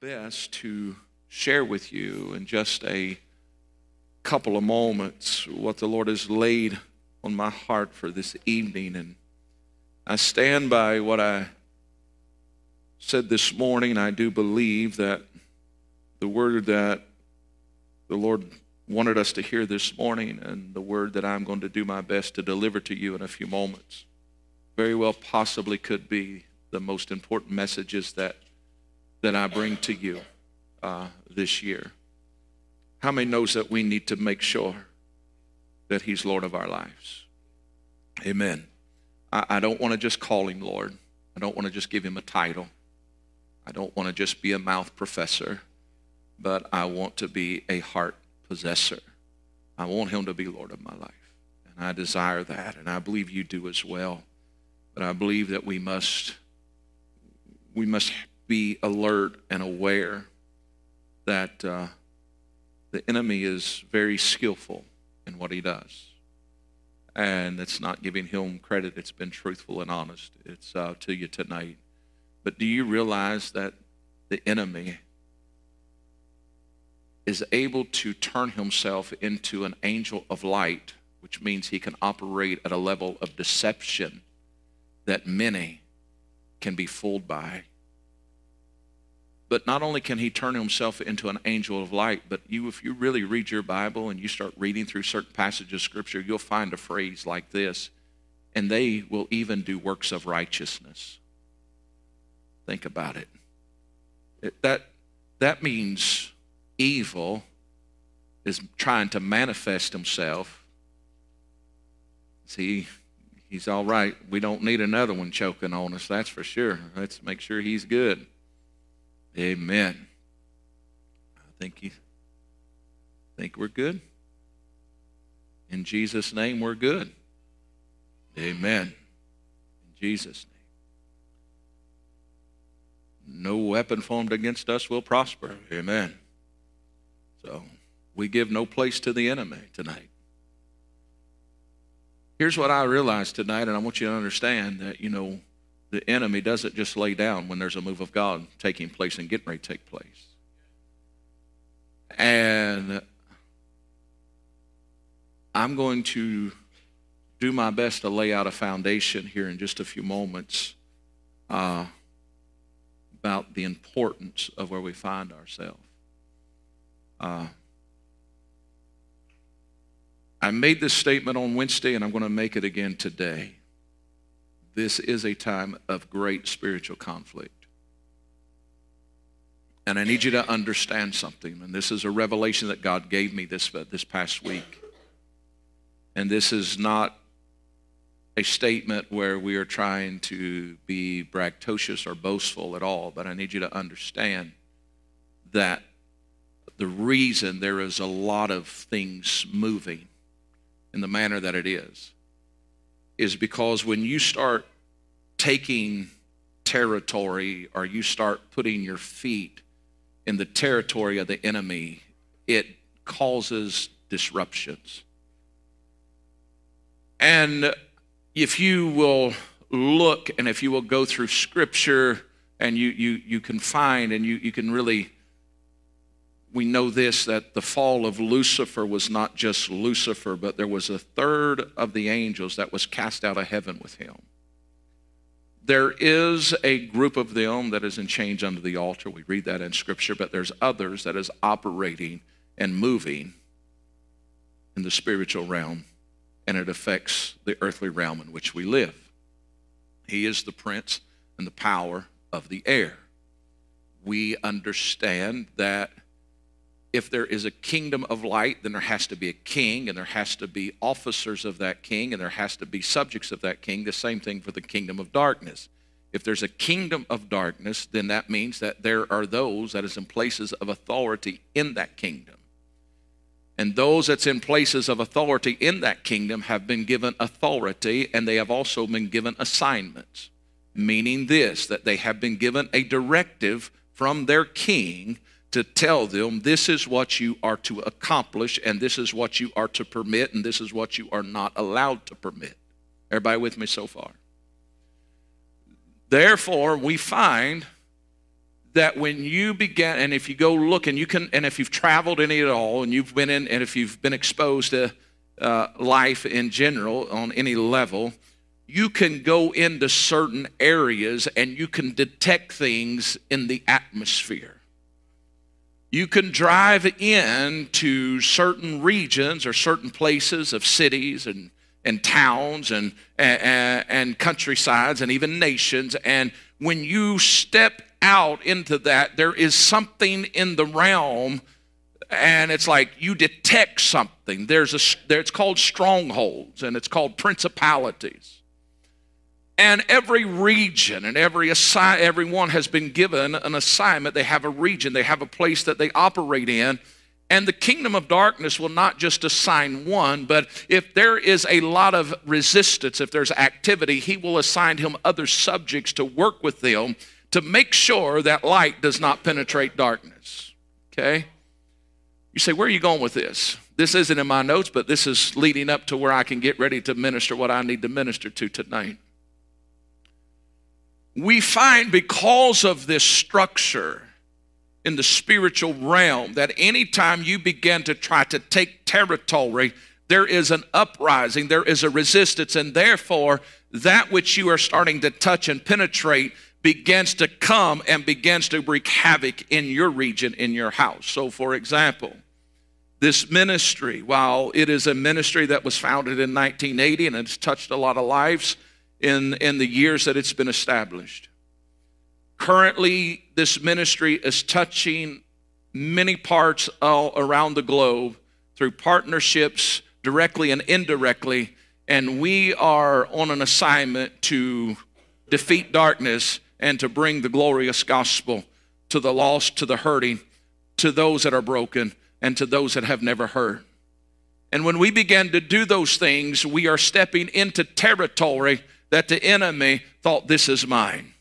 best to share with you in just a couple of moments what the Lord has laid on my heart for this evening. And I stand by what I said this morning. I do believe that the word that the Lord wanted us to hear this morning and the word that I'm going to do my best to deliver to you in a few moments very well possibly could be the most important messages that that I bring to you uh, this year. How many knows that we need to make sure that He's Lord of our lives? Amen. I, I don't want to just call Him Lord. I don't want to just give Him a title. I don't want to just be a mouth professor, but I want to be a heart possessor. I want Him to be Lord of my life. And I desire that, and I believe you do as well. But I believe that we must we must be alert and aware that uh, the enemy is very skillful in what he does. And it's not giving him credit, it's been truthful and honest. It's uh, to you tonight. But do you realize that the enemy is able to turn himself into an angel of light, which means he can operate at a level of deception that many can be fooled by but not only can he turn himself into an angel of light, but you, if you really read your Bible and you start reading through certain passages of Scripture, you'll find a phrase like this, and they will even do works of righteousness. Think about it. it that, that means evil is trying to manifest himself. See, he's all right. We don't need another one choking on us, that's for sure. Let's make sure he's good. Amen. I think you think we're good. In Jesus' name, we're good. Amen. In Jesus' name. No weapon formed against us will prosper. Amen. So we give no place to the enemy tonight. Here's what I realized tonight, and I want you to understand that, you know, the enemy doesn't just lay down when there's a move of God taking place and getting ready to take place. And I'm going to do my best to lay out a foundation here in just a few moments uh, about the importance of where we find ourselves. Uh, I made this statement on Wednesday, and I'm going to make it again today this is a time of great spiritual conflict. And I need you to understand something. And this is a revelation that God gave me this, uh, this past week. And this is not a statement where we are trying to be braggadocious or boastful at all, but I need you to understand that the reason there is a lot of things moving in the manner that it is is because when you start taking territory or you start putting your feet in the territory of the enemy, it causes disruptions. And if you will look and if you will go through scripture and you, you, you can find and you, you can really we know this that the fall of Lucifer was not just Lucifer, but there was a third of the angels that was cast out of heaven with him. There is a group of them that is in chains under the altar. We read that in Scripture, but there's others that is operating and moving in the spiritual realm, and it affects the earthly realm in which we live. He is the prince and the power of the air. We understand that if there is a kingdom of light, then there has to be a king, and there has to be officers of that king, and there has to be subjects of that king. The same thing for the kingdom of darkness. If there's a kingdom of darkness, then that means that there are those that is in places of authority in that kingdom. And those that's in places of authority in that kingdom have been given authority, and they have also been given assignments. Meaning this, that they have been given a directive from their king to tell them this is what you are to accomplish, and this is what you are to permit, and this is what you are not allowed to permit. Everybody with me so far? Therefore, we find that when you begin, and if you go look and you can, and if you've traveled any at all, and you've been in, and if you've been exposed to uh, life in general on any level, you can go into certain areas and you can detect things in the atmosphere. You can drive into certain regions or certain places of cities and, and towns and, and, and countrysides and even nations. And when you step out into that, there is something in the realm and it's like you detect something. There's a, there, it's called strongholds and it's called principalities. And every region and every assi- everyone has been given an assignment. They have a region, they have a place that they operate in. And the kingdom of darkness will not just assign one, but if there is a lot of resistance, if there's activity, he will assign him other subjects to work with them to make sure that light does not penetrate darkness. Okay? You say, where are you going with this? This isn't in my notes, but this is leading up to where I can get ready to minister what I need to minister to tonight we find because of this structure in the spiritual realm that anytime you begin to try to take territory, there is an uprising, there is a resistance, and therefore that which you are starting to touch and penetrate begins to come and begins to wreak havoc in your region, in your house. So, for example, this ministry, while it is a ministry that was founded in 1980 and it's touched a lot of lives, in, in the years that it's been established. Currently, this ministry is touching many parts all around the globe through partnerships, directly and indirectly, and we are on an assignment to defeat darkness and to bring the glorious gospel to the lost, to the hurting, to those that are broken, and to those that have never heard. And when we begin to do those things, we are stepping into territory that the enemy thought, This is mine.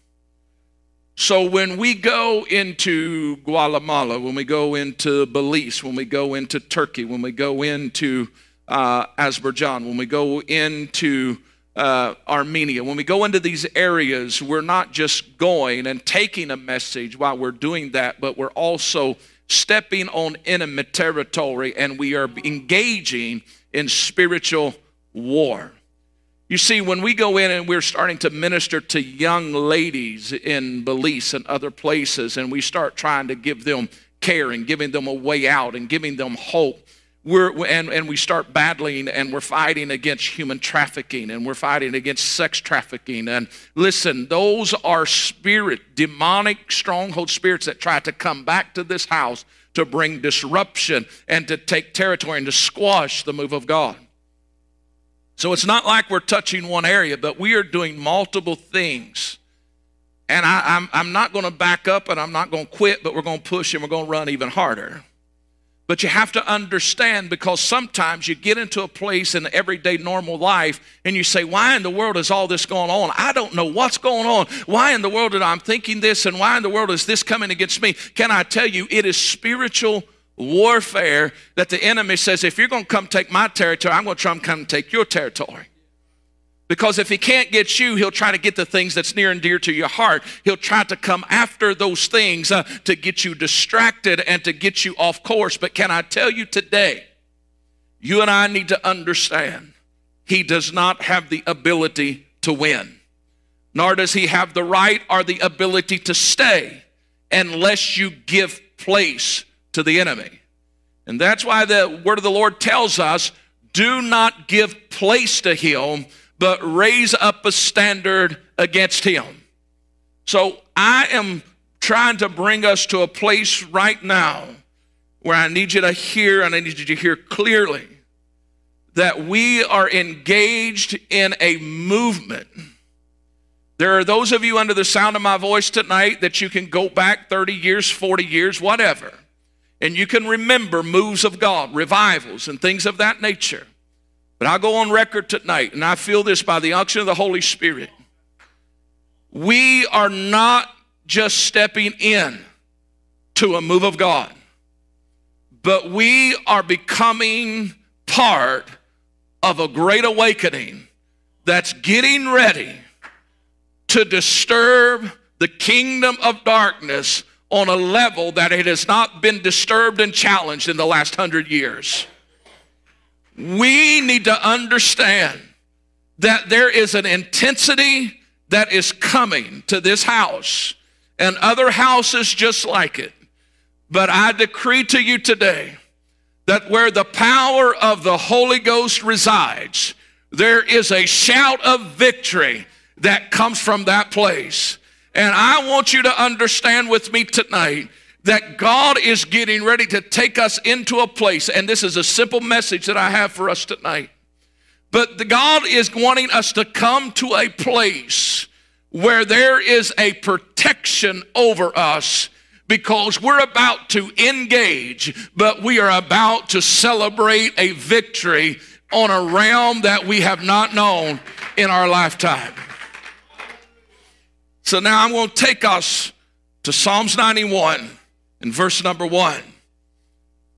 So when we go into Guatemala, when we go into Belize, when we go into Turkey, when we go into uh, Azerbaijan, when we go into uh, Armenia, when we go into these areas, we're not just going and taking a message while we're doing that, but we're also stepping on enemy territory and we are engaging in spiritual war. You see, when we go in and we're starting to minister to young ladies in Belize and other places, and we start trying to give them care and giving them a way out and giving them hope, we're, and, and we start battling and we're fighting against human trafficking and we're fighting against sex trafficking. And listen, those are spirit, demonic stronghold spirits that try to come back to this house to bring disruption and to take territory and to squash the move of God. So it's not like we're touching one area, but we are doing multiple things. And I, am I'm, I'm not going to back up and I'm not going to quit, but we're going to push and we're going to run even harder. But you have to understand because sometimes you get into a place in everyday normal life and you say, Why in the world is all this going on? I don't know what's going on. Why in the world did I'm thinking this and why in the world is this coming against me? Can I tell you, it is spiritual warfare that the enemy says, if you're going to come take my territory, I'm going to try and come take your territory. Because if he can't get you, he'll try to get the things that's near and dear to your heart. He'll try to come after those things uh, to get you distracted and to get you off course. But can I tell you today, you and I need to understand he does not have the ability to win, nor does he have the right or the ability to stay unless you give place to the enemy. And that's why the word of the Lord tells us do not give place to him, but raise up a standard against him. So I am trying to bring us to a place right now where I need you to hear, and I need you to hear clearly that we are engaged in a movement. There are those of you under the sound of my voice tonight that you can go back 30 years, 40 years, whatever and you can remember moves of God, revivals, and things of that nature. But I'll go on record tonight, and I feel this by the unction of the Holy Spirit. We are not just stepping in to a move of God, but we are becoming part of a great awakening that's getting ready to disturb the kingdom of darkness on a level that it has not been disturbed and challenged in the last hundred years. We need to understand that there is an intensity that is coming to this house and other houses just like it. But I decree to you today that where the power of the Holy Ghost resides, there is a shout of victory that comes from that place. And I want you to understand with me tonight that God is getting ready to take us into a place, and this is a simple message that I have for us tonight. But God is wanting us to come to a place where there is a protection over us because we're about to engage, but we are about to celebrate a victory on a realm that we have not known in our lifetime. So now I'm going to take us to Psalms 91 and verse number 1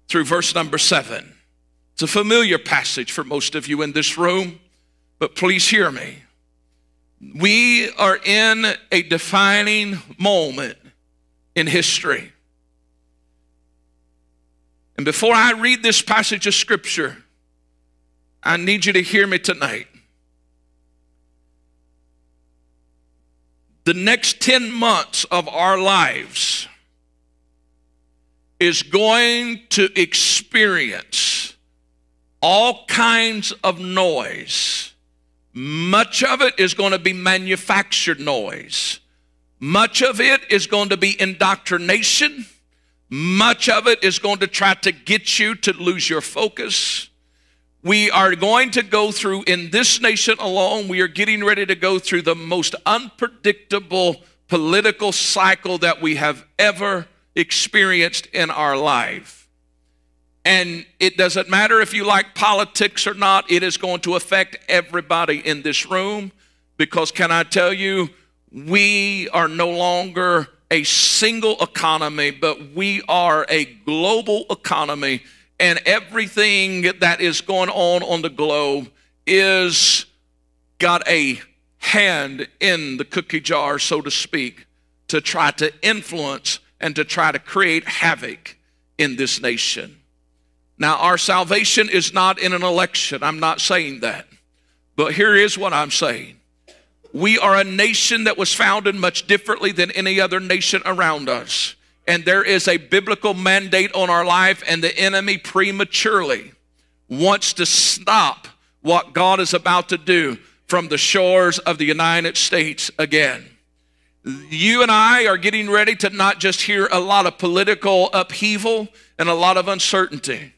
through verse number 7. It's a familiar passage for most of you in this room, but please hear me. We are in a defining moment in history. And before I read this passage of scripture, I need you to hear me tonight. The next 10 months of our lives is going to experience all kinds of noise. Much of it is going to be manufactured noise. Much of it is going to be indoctrination. Much of it is going to try to get you to lose your focus. We are going to go through, in this nation alone, we are getting ready to go through the most unpredictable political cycle that we have ever experienced in our life. And it doesn't matter if you like politics or not, it is going to affect everybody in this room. Because, can I tell you, we are no longer a single economy, but we are a global economy. And everything that is going on on the globe is got a hand in the cookie jar, so to speak, to try to influence and to try to create havoc in this nation. Now, our salvation is not in an election. I'm not saying that. But here is what I'm saying we are a nation that was founded much differently than any other nation around us. And there is a biblical mandate on our life, and the enemy prematurely wants to stop what God is about to do from the shores of the United States again. You and I are getting ready to not just hear a lot of political upheaval and a lot of uncertainty,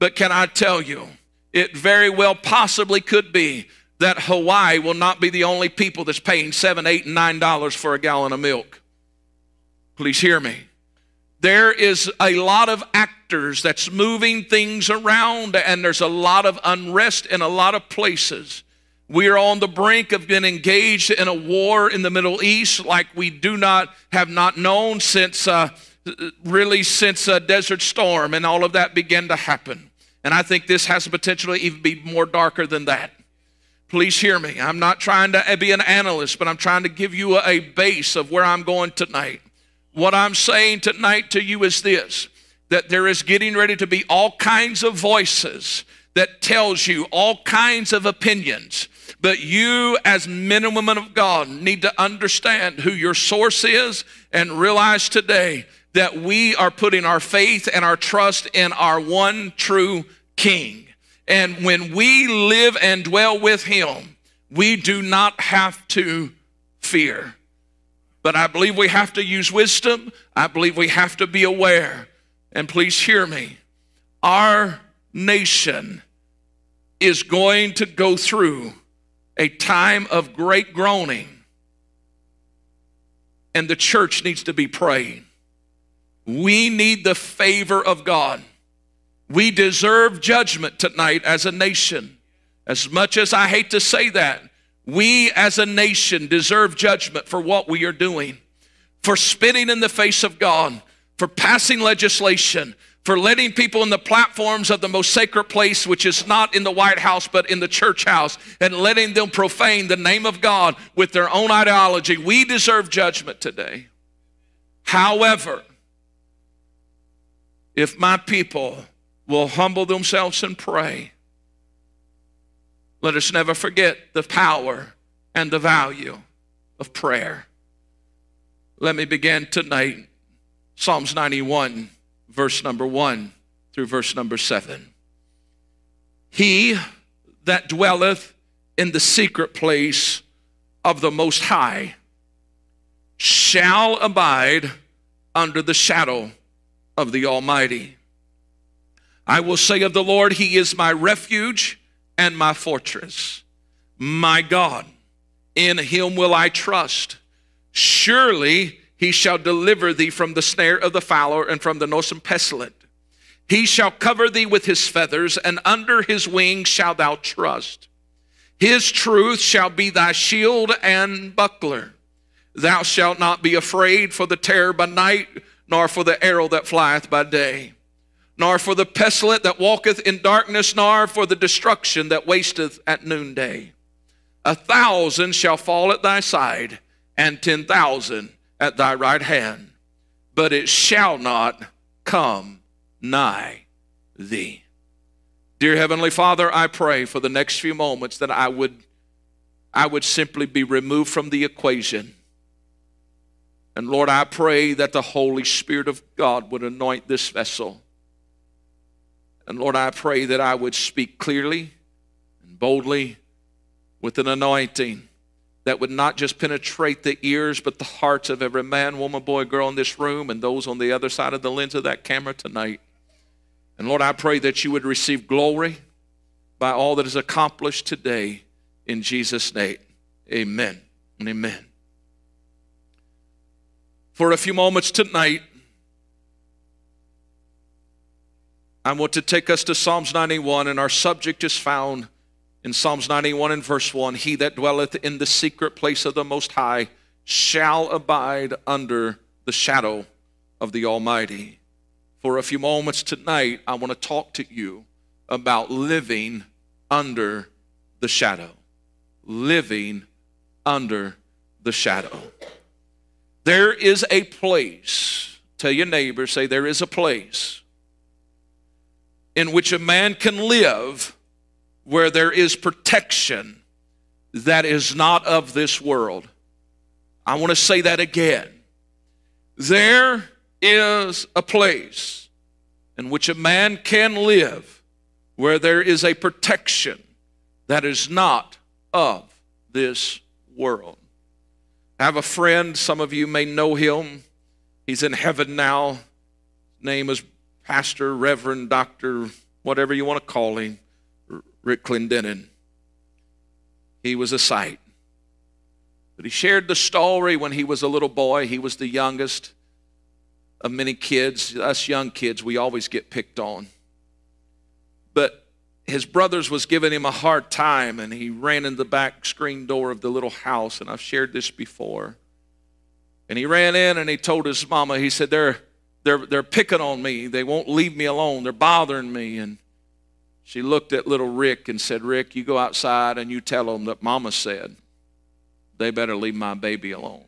but can I tell you, it very well possibly could be that Hawaii will not be the only people that's paying seven, eight, and nine dollars for a gallon of milk. Please hear me. There is a lot of actors that's moving things around, and there's a lot of unrest in a lot of places. We are on the brink of being engaged in a war in the Middle East like we do not have not known since uh, really since a Desert Storm and all of that began to happen. And I think this has the potential to even be more darker than that. Please hear me. I'm not trying to be an analyst, but I'm trying to give you a base of where I'm going tonight. What I'm saying tonight to you is this that there is getting ready to be all kinds of voices that tells you all kinds of opinions but you as men and women of god need to understand who your source is and realize today that we are putting our faith and our trust in our one true king and when we live and dwell with Him, we do not have to fear. But I believe we have to use wisdom. I believe we have to be aware. And please hear me. Our nation is going to go through a time of great groaning. And the church needs to be praying. We need the favor of God. We deserve judgment tonight as a nation. As much as I hate to say that, we as a nation deserve judgment for what we are doing, for spitting in the face of God, for passing legislation, for letting people in the platforms of the most sacred place, which is not in the White House but in the church house, and letting them profane the name of God with their own ideology. We deserve judgment today. However, if my people will humble themselves and pray, let us never forget the power and the value of prayer. Let me begin tonight. Psalms 91, verse number 1 through verse number 7. He that dwelleth in the secret place of the Most High shall abide under the shadow of the Almighty. I will say of the Lord, He is my refuge and my fortress, my God. In Him will I trust. Surely He shall deliver thee from the snare of the fowler and from the noisome pestilent. He shall cover thee with His feathers, and under His wings shalt thou trust. His truth shall be thy shield and buckler. Thou shalt not be afraid for the terror by night, nor for the arrow that flieth by day, nor for the pestilent that walketh in darkness, nor for the destruction that wasteth at noonday. A thousand shall fall at thy side, and ten thousand at thy right hand, but it shall not come nigh thee. Dear Heavenly Father, I pray for the next few moments that I would, I would simply be removed from the equation and Lord, I pray that the Holy Spirit of God would anoint this vessel. And Lord, I pray that I would speak clearly and boldly with an anointing that would not just penetrate the ears, but the hearts of every man, woman, boy, girl in this room and those on the other side of the lens of that camera tonight. And Lord, I pray that you would receive glory by all that is accomplished today in Jesus' name. Amen and amen for a few moments tonight, I want to take us to Psalms 91, and our subject is found in Psalms 91 and verse 1 He that dwelleth in the secret place of the Most High shall abide under the shadow of the Almighty. For a few moments tonight, I want to talk to you about living under the shadow. Living under the shadow. There is a place, tell your neighbor, say, there is a place in which a man can live where there is protection that is not of this world. I want to say that again. There is a place in which a man can live where there is a protection that is not of this world. I have a friend, some of you may know him. He's in heaven now. His name is Pastor, Reverend, Doctor, whatever you want to call him, Rick Clendenin. He was a sight. But he shared the story when he was a little boy. He was the youngest of many kids. Us young kids, we always get picked on. But his brothers was giving him a hard time and he ran in the back screen door of the little house and i've shared this before and he ran in and he told his mama he said they're they're they're picking on me. They won't leave me alone. They're bothering me. And she looked at little rick and said rick you go outside and you tell them that mama said they better leave my baby alone.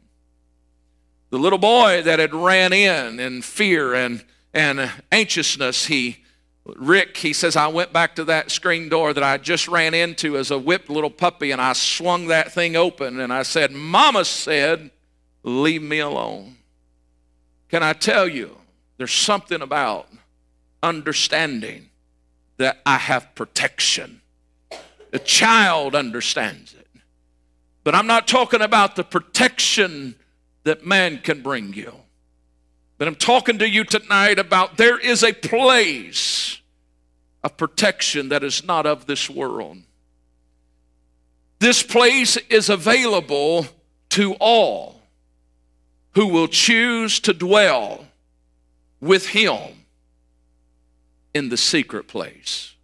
The little boy that had ran in in fear and and anxiousness he Rick, he says, I went back to that screen door that I just ran into as a whipped little puppy and I swung that thing open and I said, Mama said, leave me alone. Can I tell you, there's something about understanding that I have protection. A child understands it. But I'm not talking about the protection that man can bring you. But I'm talking to you tonight about there is a place of protection that is not of this world. This place is available to all who will choose to dwell with Him in the secret place.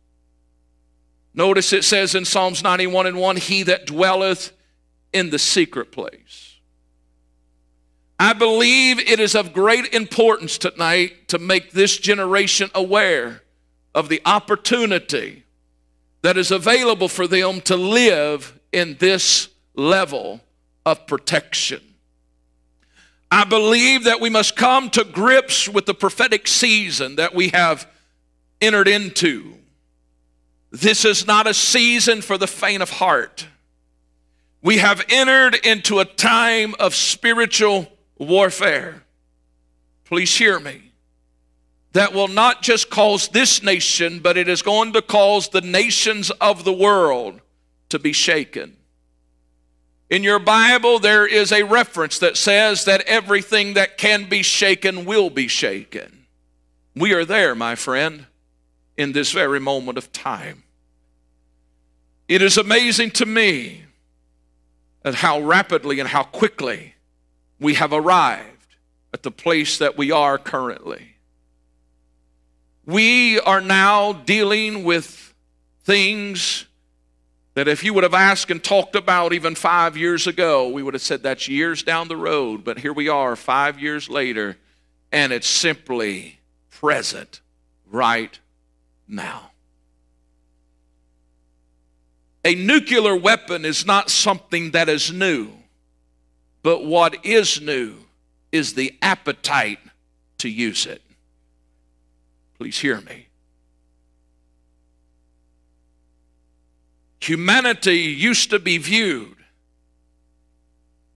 Notice it says in Psalms 91 and 1 He that dwelleth in the secret place. I believe it is of great importance tonight to make this generation aware of the opportunity that is available for them to live in this level of protection. I believe that we must come to grips with the prophetic season that we have entered into. This is not a season for the faint of heart. We have entered into a time of spiritual warfare. Please hear me. That will not just cause this nation, but it is going to cause the nations of the world to be shaken. In your Bible, there is a reference that says that everything that can be shaken will be shaken. We are there, my friend, in this very moment of time. It is amazing to me at how rapidly and how quickly we have arrived at the place that we are currently. We are now dealing with things that if you would have asked and talked about even five years ago, we would have said that's years down the road. But here we are, five years later, and it's simply present right now. A nuclear weapon is not something that is new, but what is new is the appetite to use it. Please hear me. Humanity used to be viewed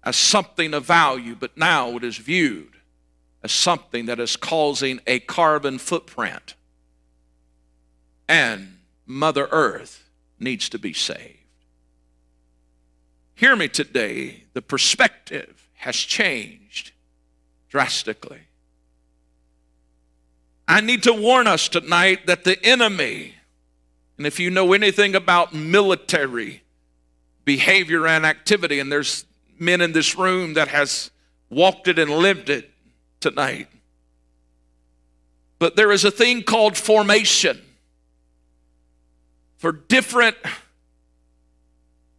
as something of value, but now it is viewed as something that is causing a carbon footprint. And Mother Earth needs to be saved. Hear me today, the perspective has changed drastically. I need to warn us tonight that the enemy and if you know anything about military behavior and activity, and there's men in this room that has walked it and lived it tonight. But there is a thing called formation for different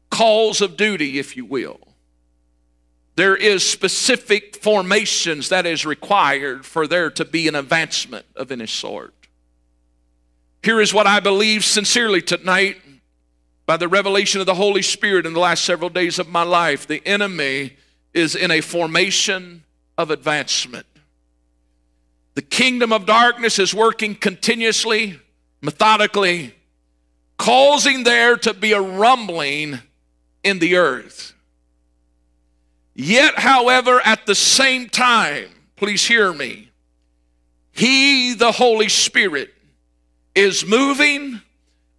calls of duty, if you will. There is specific formations that is required for there to be an advancement of any sort. Here is what I believe sincerely tonight by the revelation of the Holy Spirit in the last several days of my life. The enemy is in a formation of advancement. The kingdom of darkness is working continuously, methodically, causing there to be a rumbling in the earth. Yet, however, at the same time, please hear me, He, the Holy Spirit, is moving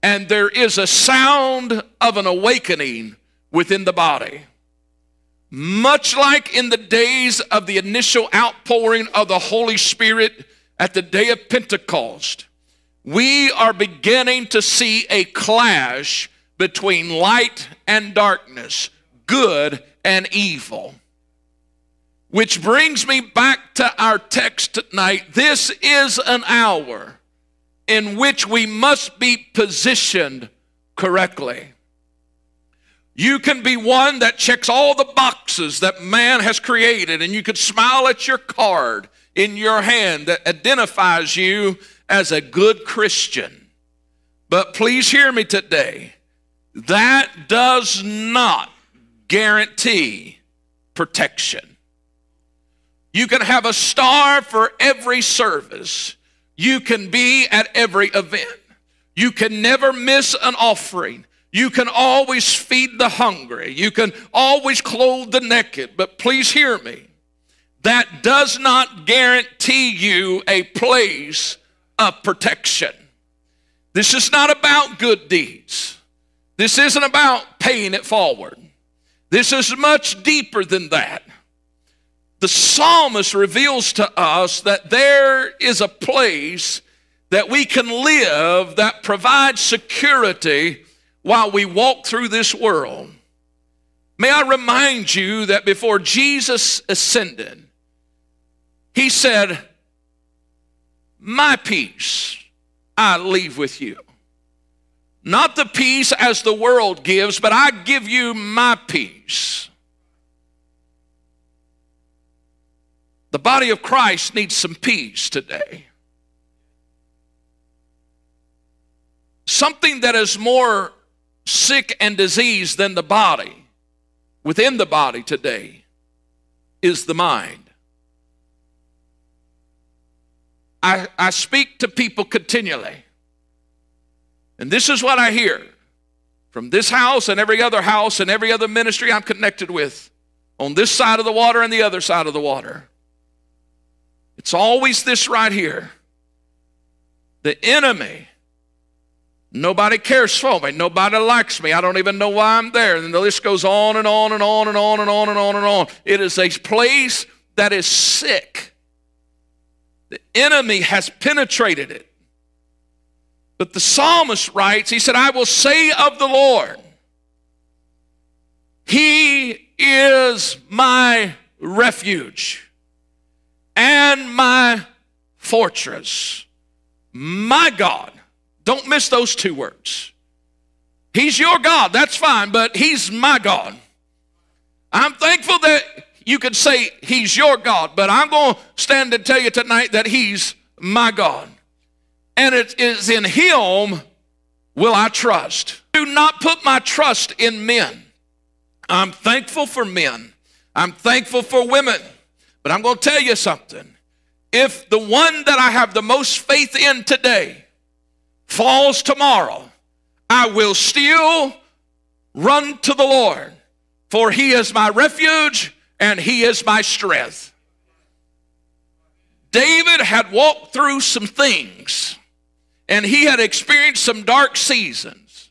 and there is a sound of an awakening within the body. Much like in the days of the initial outpouring of the Holy Spirit at the day of Pentecost, we are beginning to see a clash between light and darkness, good and evil. Which brings me back to our text tonight. This is an hour in which we must be positioned correctly. You can be one that checks all the boxes that man has created, and you could smile at your card in your hand that identifies you as a good Christian. But please hear me today. That does not guarantee protection. You can have a star for every service. You can be at every event. You can never miss an offering. You can always feed the hungry. You can always clothe the naked. But please hear me. That does not guarantee you a place of protection. This is not about good deeds. This isn't about paying it forward. This is much deeper than that the psalmist reveals to us that there is a place that we can live that provides security while we walk through this world. May I remind you that before Jesus ascended, he said, My peace I leave with you. Not the peace as the world gives, but I give you my peace. The body of Christ needs some peace today. Something that is more sick and diseased than the body, within the body today, is the mind. I, I speak to people continually. And this is what I hear from this house and every other house and every other ministry I'm connected with on this side of the water and the other side of the water. It's always this right here. The enemy, nobody cares for me, nobody likes me, I don't even know why I'm there. And the list goes on and on and on and on and on and on and on. It is a place that is sick. The enemy has penetrated it. But the psalmist writes, he said, I will say of the Lord, He is my refuge and my fortress, my God. Don't miss those two words. He's your God, that's fine, but He's my God. I'm thankful that you could say He's your God, but I'm going to stand and tell you tonight that He's my God and it is in Him will I trust. Do not put my trust in men. I'm thankful for men, I'm thankful for women, but I'm going to tell you something. If the one that I have the most faith in today falls tomorrow, I will still run to the Lord, for He is my refuge and He is my strength. David had walked through some things and he had experienced some dark seasons.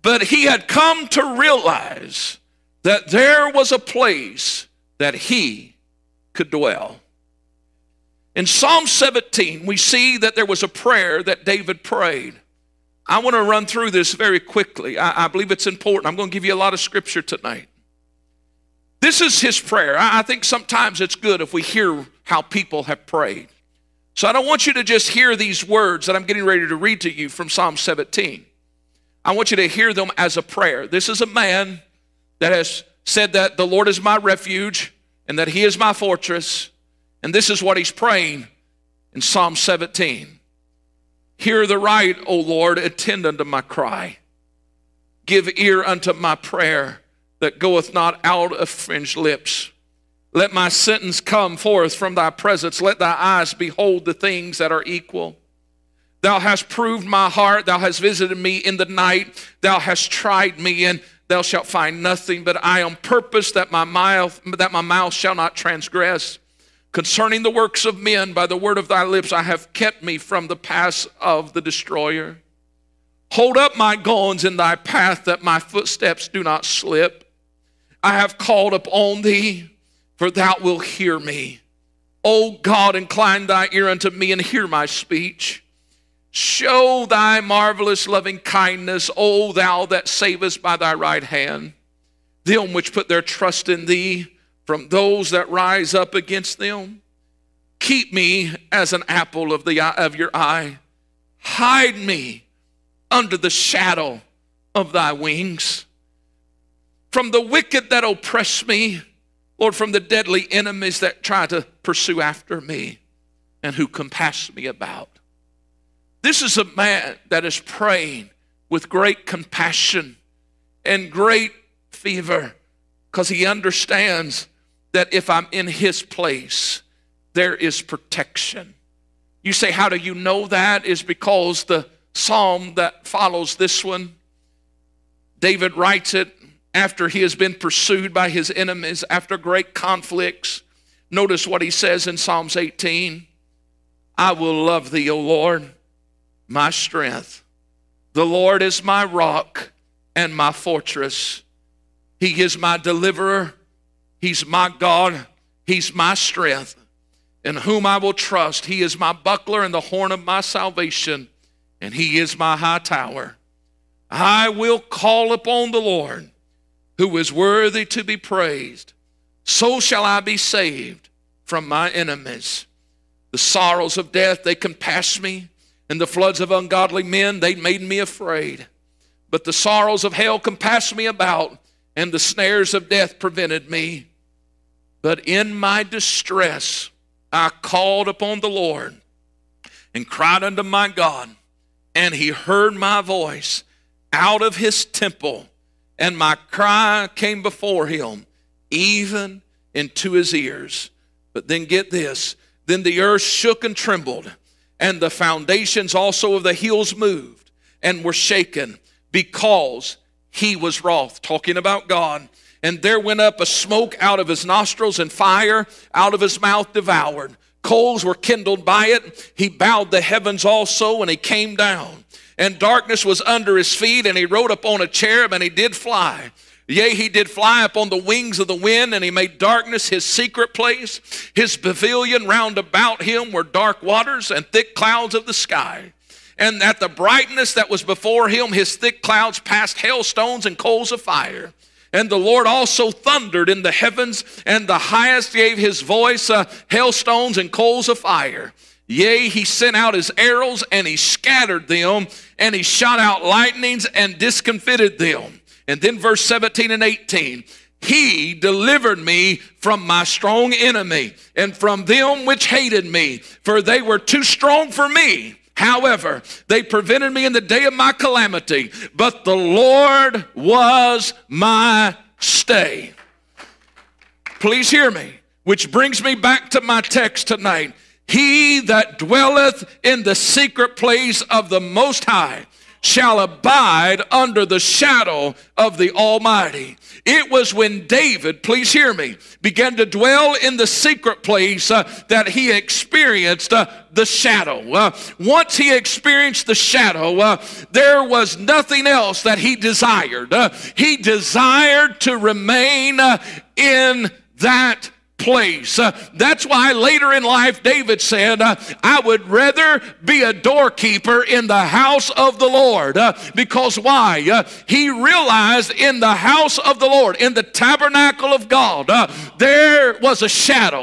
But he had come to realize that there was a place that he could dwell. In Psalm 17, we see that there was a prayer that David prayed. I want to run through this very quickly. I, I, believe it's important. I'm going to give you a lot of scripture tonight. This is his prayer. I, I think sometimes it's good if we hear how people have prayed. So I don't want you to just hear these words that I'm getting ready to read to you from Psalm 17. I want you to hear them as a prayer. This is a man that has said that the Lord is my refuge and that he is my fortress. And this is what he's praying in Psalm 17. Hear the right, O Lord, attend unto my cry. Give ear unto my prayer that goeth not out of fringed lips. Let my sentence come forth from thy presence. Let thy eyes behold the things that are equal. Thou hast proved my heart. Thou hast visited me in the night. Thou hast tried me, and thou shalt find nothing. But I on purpose that my mouth that my mouth shall not transgress. Concerning the works of men, by the word of thy lips, I have kept me from the paths of the destroyer. Hold up my goings in thy path, that my footsteps do not slip. I have called upon thee for thou wilt hear me. O God, incline thy ear unto me and hear my speech. Show thy marvelous loving kindness, O thou that savest by thy right hand, them which put their trust in thee from those that rise up against them. Keep me as an apple of, the, of your eye. Hide me under the shadow of thy wings. From the wicked that oppress me, Lord, from the deadly enemies that try to pursue after me and who compass me about. This is a man that is praying with great compassion and great fever because he understands that if I'm in his place, there is protection. You say, How do you know that? Is because the psalm that follows this one, David writes it after he has been pursued by his enemies, after great conflicts. Notice what he says in Psalms 18 I will love thee, O Lord, my strength. The Lord is my rock and my fortress. He is my deliverer. He's my God. He's my strength, in whom I will trust. He is my buckler and the horn of my salvation, and He is my high tower. I will call upon the Lord who is worthy to be praised, so shall I be saved from my enemies. The sorrows of death, they compassed me, and the floods of ungodly men, they made me afraid. But the sorrows of hell compassed me about, and the snares of death prevented me. But in my distress, I called upon the Lord and cried unto my God, and he heard my voice out of his temple and my cry came before him, even into his ears. But then get this Then the earth shook and trembled, and the foundations also of the hills moved and were shaken because he was wroth. Talking about God. And there went up a smoke out of his nostrils, and fire out of his mouth devoured. Coals were kindled by it. He bowed the heavens also, and he came down. And darkness was under his feet, and he rode upon a cherub, and he did fly. Yea, he did fly upon the wings of the wind, and he made darkness his secret place. His pavilion round about him were dark waters and thick clouds of the sky. And at the brightness that was before him, his thick clouds passed hailstones and coals of fire. And the Lord also thundered in the heavens, and the highest gave his voice, uh, hailstones and coals of fire. Yea, he sent out his arrows, and he scattered them, and he shot out lightnings and discomfited them. And then verse 17 and 18. He delivered me from my strong enemy and from them which hated me, for they were too strong for me. However, they prevented me in the day of my calamity, but the Lord was my stay. Please hear me, which brings me back to my text tonight. He that dwelleth in the secret place of the Most High shall abide under the shadow of the Almighty. It was when David, please hear me, began to dwell in the secret place uh, that he experienced uh, the shadow. Uh, once he experienced the shadow, uh, there was nothing else that he desired. Uh, he desired to remain uh, in that place. Uh, that's why later in life, David said, uh, I would rather be a doorkeeper in the house of the Lord. Uh, because why? Uh, he realized in the house of the Lord, in the tabernacle of God, uh, there was a shadow.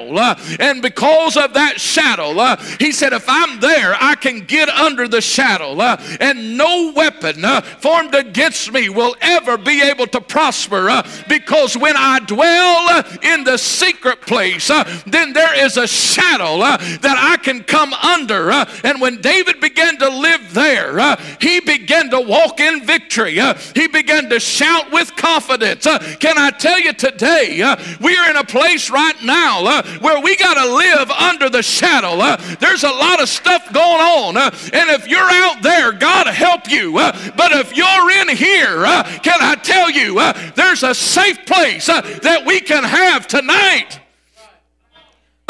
And because of that shadow, he said, If I'm there, I can get under the shadow. and no weapon formed against me will ever be able to prosper. because when I dwell in the secret place, then there is a shadow that I can come under. And when David began to live there, he began to walk in victory. He began to shout with confidence. Can I tell you today, we are in a place right now where we got to live under the shadow. there's a lot of stuff going on. and if you're out there, God help you. but if you're in here, can I tell you, there's a safe place that we can have tonight.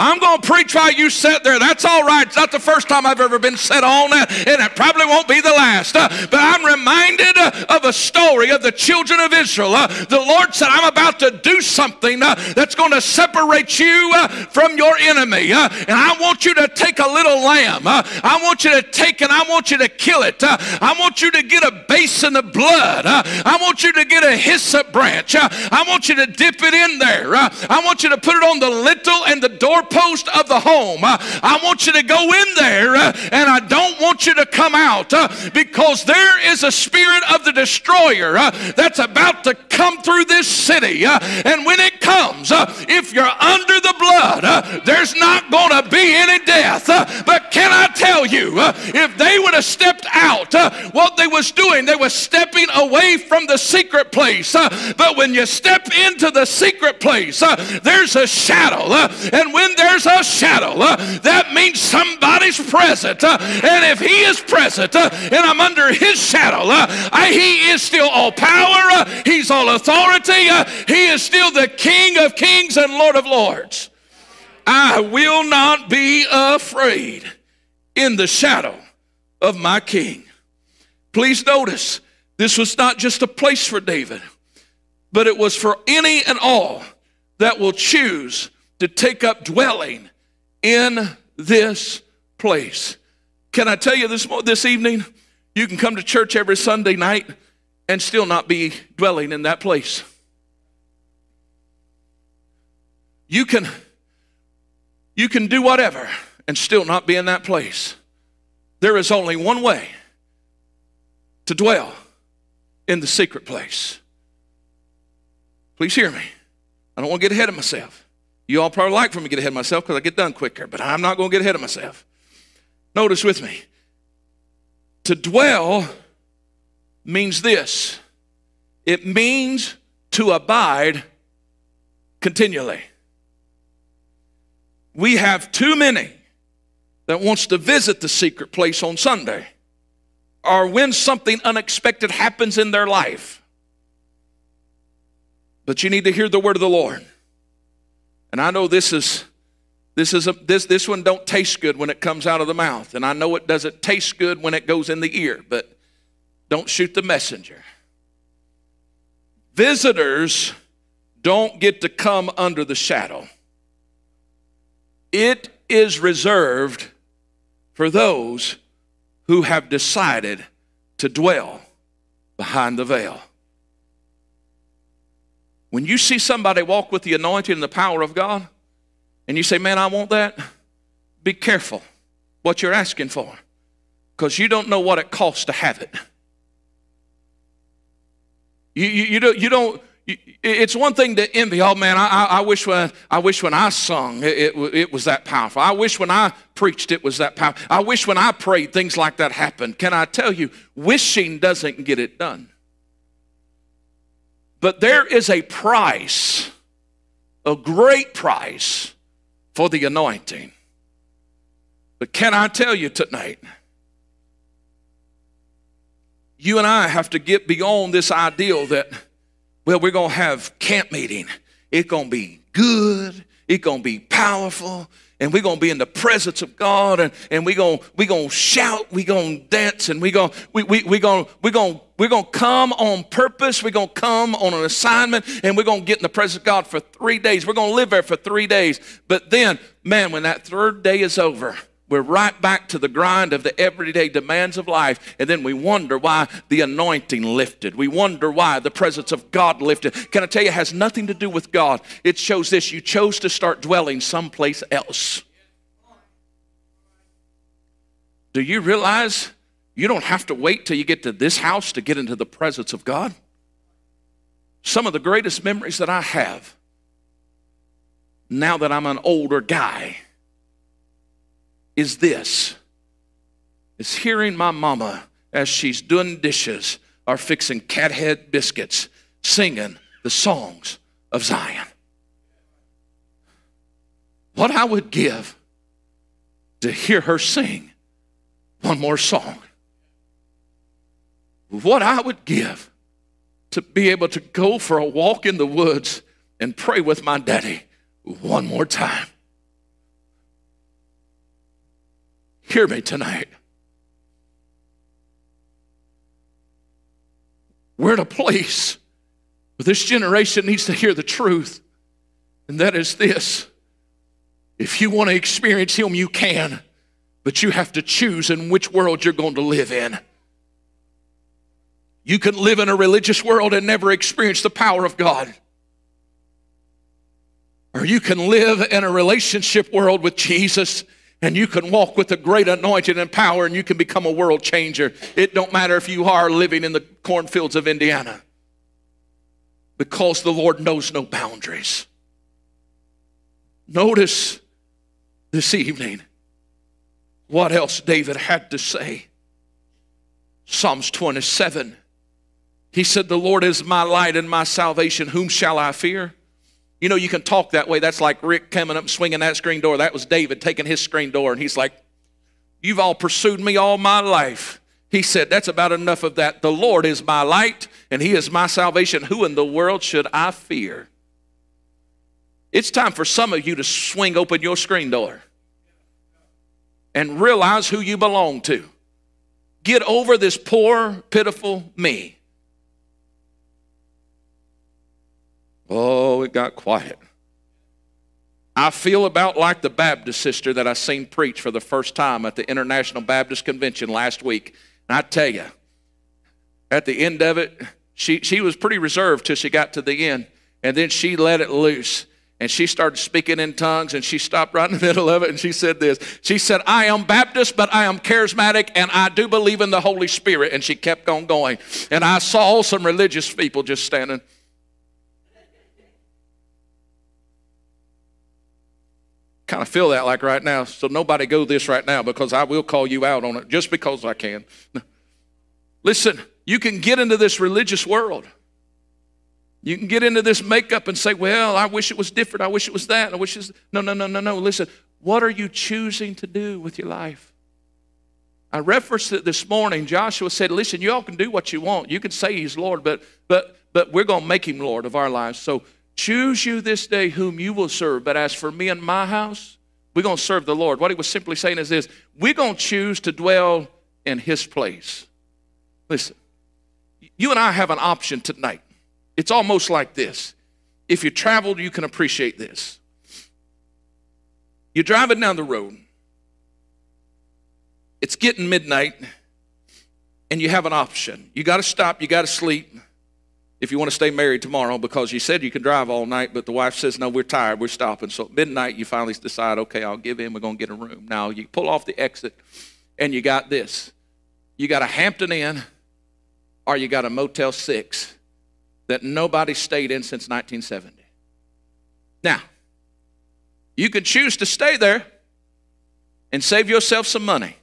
I'm going to preach while you sit there. That's all right. It's not the first time I've ever been set on, and it probably won't be the last. Uh, but I'm reminded uh, of a story of the children of Israel. Uh, the Lord said, I'm about to do something uh, that's going to separate you uh, from your enemy. Uh, and I want you to take a little lamb. I want you to take and I want you to kill it. I want you to get a basin of blood. I want you to get a hyssop branch. I want you to dip it in there. I want you to put it on the lintel and the door doorpost of the home. Uh, I want you to go in there uh, and I don't want you to come out uh, because there is a spirit of the destroyer uh, that's about to come through this city. Uh, and when it comes, uh, if you're under the blood, there's not going to be any death. But can I tell you, if they would have stepped out, what they was doing, they were stepping away from the secret place. But when you step into the secret place, there's a shadow. And when there's a shadow, uh, that means somebody's present. Uh, and if he is present uh, and I'm under his shadow, I, he is still all power, he's all authority, he is still the King of kings and Lord of lords. I will not be afraid in the shadow of my king. Please notice, this was not just a place for David, but it was for any and all that will choose to take up dwelling in this place. Can I tell you this, this evening? You can come to church every Sunday night and still not be dwelling in that place. You can, you can do whatever and still not be in that place. There is only one way to dwell in the secret place. Please hear me. I don't want to get ahead of myself. You all probably like for me to get ahead of myself because I get done quicker, but I'm not going to get ahead of myself. Notice with me. To dwell means this it means to abide continually. We have too many that wants to visit the secret place on Sunday or when something unexpected happens in their life. But you need to hear the word of the Lord. And I know this is this is a, this this one don't taste good when it comes out of the mouth, and I know it doesn't taste good when it goes in the ear, but don't shoot the messenger. Visitors don't get to come under the shadow. It is reserved for those who have decided to dwell behind the veil. When you see somebody walk with the anointing and the power of God, and you say, Man, I want that, be careful what you're asking for because you don't know what it costs to have it. You, you, you, don't, you don't it's one thing to envy. Oh man, I, I, wish when I wish when I sung it, it, it, was that powerful. I wish when I preached it was that powerful. I wish when I prayed things like that happened. Can I tell you, wishing doesn't get it done. But there is a price, a great price for the anointing. But can I tell you tonight? You and I have to get beyond this ideal that well, we're going to have camp meeting. It's going to be good. It's going to be powerful. And we're going to be in the presence of God. And, and we're going we gonna shout. We're going to dance. And we're going we, we, we gonna, we gonna, we're going to come on purpose. We're going to come on an assignment. And we're going to get in the presence of God for three days. We're going to live there for three days. But then, man, when that third day is over, we're right back to the grind of the everyday demands of life. And then we wonder why the anointing lifted. We wonder why the presence of God lifted. Can I tell you, it has nothing to do with God. It shows this you chose to start dwelling someplace else. Do you realize you don't have to wait till you get to this house to get into the presence of God? Some of the greatest memories that I have now that I'm an older guy is this is hearing my mama as she's doing dishes or fixing cathead biscuits singing the songs of Zion. What I would give to hear her sing one more song. What I would give to be able to go for a walk in the woods and pray with my daddy one more time. Hear me tonight. We're in a place where this generation needs to hear the truth, and that is this. If you want to experience Him, you can, but you have to choose in which world you're going to live in. You can live in a religious world and never experience the power of God. Or you can live in a relationship world with Jesus and you can walk with a great anointing and power and you can become a world changer. It don't matter if you are living in the cornfields of Indiana because the Lord knows no boundaries. Notice this evening what else David had to say. Psalms 27. He said, The Lord is my light and my salvation. Whom shall I fear? You know, you can talk that way. That's like Rick coming up swinging that screen door. That was David taking his screen door, and he's like, You've all pursued me all my life. He said, That's about enough of that. The Lord is my light, and He is my salvation. Who in the world should I fear? It's time for some of you to swing open your screen door and realize who you belong to. Get over this poor, pitiful me. Oh, it got quiet. I feel about like the Baptist sister that I seen preach for the first time at the International Baptist Convention last week. And I tell you, at the end of it, she, she was pretty reserved till she got to the end. And then she let it loose. And she started speaking in tongues and she stopped right in the middle of it and she said this. She said, I am Baptist, but I am charismatic and I do believe in the Holy Spirit. And she kept on going. And I saw some religious people just standing. Kind of feel that like right now. So nobody go this right now because I will call you out on it just because I can. Listen, you can get into this religious world. You can get into this makeup and say, well, I wish it was different. I wish it was that. I wish it's. No, no, no, no, no. Listen, What are you choosing to do with your life? I referenced it this morning. Joshua said, Listen, you all can do what you want. You can say he's Lord, but but but we're gonna make him Lord of our lives. So choose you this day whom you will serve. But as for me and my house, we're gonna serve the Lord. What he was simply saying is this we're gonna choose to dwell in his place. Listen, you and I have an option tonight. It's almost like this. If you traveled, you can appreciate this. You're driving down the road it's getting midnight, and you have an option. You got to stop, you got to sleep if you want to stay married tomorrow because you said you can drive all night, but the wife says, No, we're tired, we're stopping. So at midnight, you finally decide, Okay, I'll give in, we're going to get a room. Now you pull off the exit, and you got this you got a Hampton Inn, or you got a Motel 6 that nobody stayed in since 1970. Now, you could choose to stay there and save yourself some money.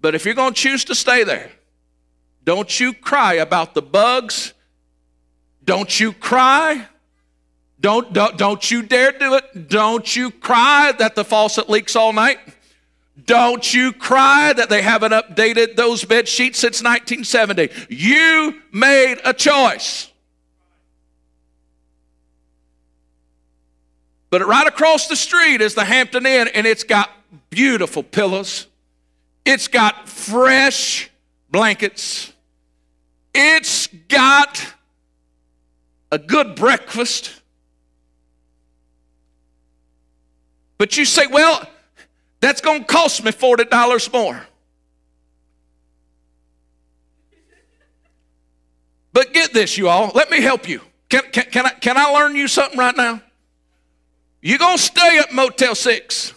But if you're going to choose to stay there, don't you cry about the bugs. Don't you cry. Don't, don't, don't you dare do it. Don't you cry that the faucet leaks all night. Don't you cry that they haven't updated those bed sheets since 1970. You made a choice. But right across the street is the Hampton Inn, and it's got beautiful pillows. It's got fresh blankets. It's got a good breakfast. But you say, well, that's going to cost me $40 more. But get this, you all. Let me help you. Can, can, can, I, can I learn you something right now? You're going to stay at Motel 6,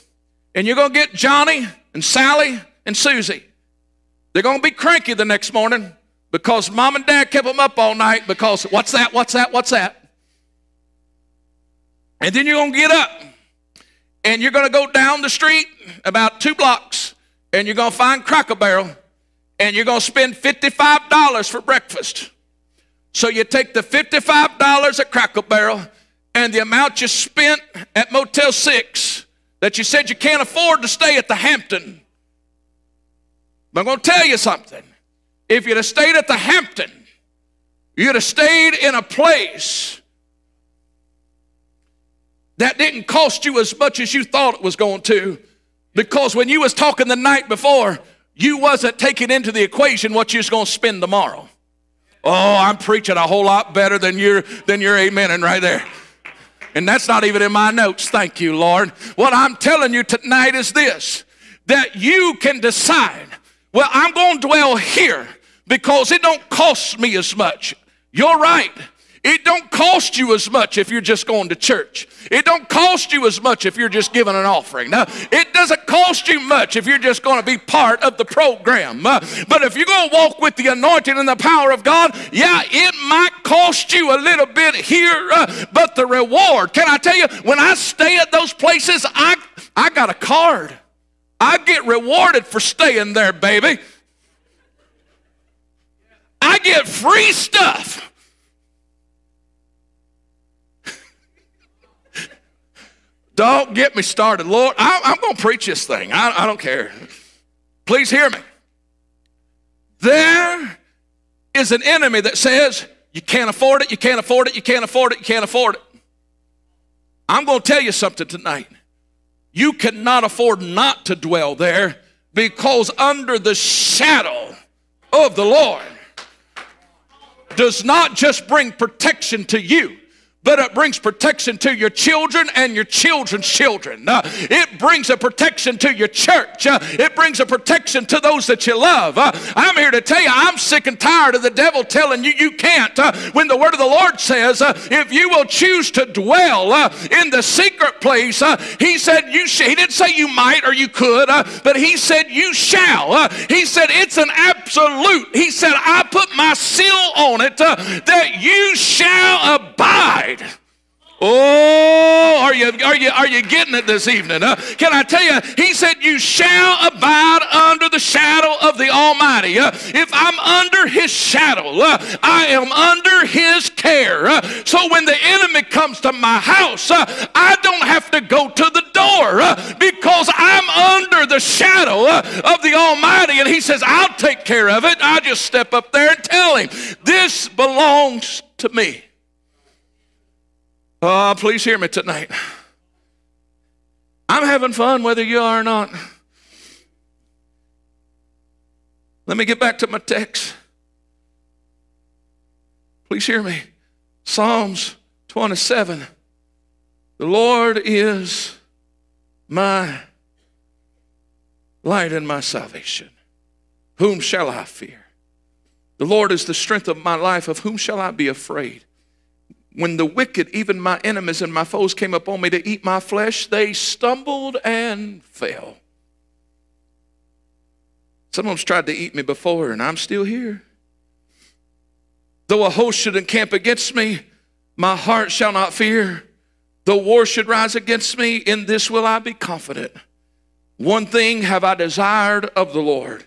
and you're going to get Johnny and Sally and Susie. They're going to be cranky the next morning because mom and dad kept them up all night because what's that, what's that, what's that? And then you're going to get up and you're going to go down the street about two blocks and you're going to find Cracker Barrel and you're going to spend $55 for breakfast. So you take the $55 at Cracker Barrel and the amount you spent at Motel 6 that you said you can't afford to stay at the Hampton I'm going to tell you something. If you'd have stayed at the Hampton, you'd have stayed in a place that didn't cost you as much as you thought it was going to because when you was talking the night before you wasn't taking into the equation what you was going to spend tomorrow. Oh i'm preaching a whole lot better than you're than you're amening right there. And that's not even in my notes. Thank you lord. What i'm telling you tonight is this that you can decide well, I'm going to dwell here because it don't cost me as much. You're right. It don't cost you as much if you're just going to church. It don't cost you as much if you're just giving an offering. Now, it doesn't cost you much if you're just going to be part of the program. Uh, but if you're going to walk with the anointing and the power of God, yeah, it might cost you a little bit here, uh, but the reward, can I tell you, when I stay at those places, I, I got a card. I get rewarded for staying there, baby. I get free stuff. don't get me started. Lord, I, am going to preach this thing. I, I don't care. Please hear me. There is an enemy that says, you can't afford it, you can't afford it, you can't afford it, you can't afford it. I'm going to tell you something tonight. You cannot afford not to dwell there because under the shadow of the Lord does not just bring protection to you, but it brings protection to your children and your children's children. Uh, it brings a protection to your church. Uh, it brings a protection to those that you love. Uh, I'm here to tell you, I'm sick and tired of the devil telling you you can't. Uh, when the word of the Lord says, uh, if you will choose to dwell uh, in the secret place, he said you sh- He didn't say you might or you could, but he said you shall. he said it's an absolute. He said I put my seal on it that you shall abide Oh, are you, are you, are you getting it this evening? Huh? Can I tell you, he said, You shall abide under the shadow of the Almighty, uh, if I'm under His shadow, uh, I am under His care. Uh, so when the enemy comes to my house, uh, I don't have to go to the door uh, because I'm under the shadow uh, of the Almighty. And He says, I'll take care of it. I just step up there and tell Him, This belongs to me. Oh, please hear me tonight. I'm having fun whether you are or not. Let me get back to my text. Please hear me. Psalms 27. The Lord is my light and my salvation. Whom shall I fear? The Lord is the strength of my life. Of whom shall I be afraid? When the wicked, even my enemies and my foes, came upon me to eat my flesh, they stumbled and fell. Some of them's tried to eat me before, and I'm still here. Though a host should encamp against me, my heart shall not fear. Though war should rise against me, in this will I be confident. One thing have I desired of the Lord,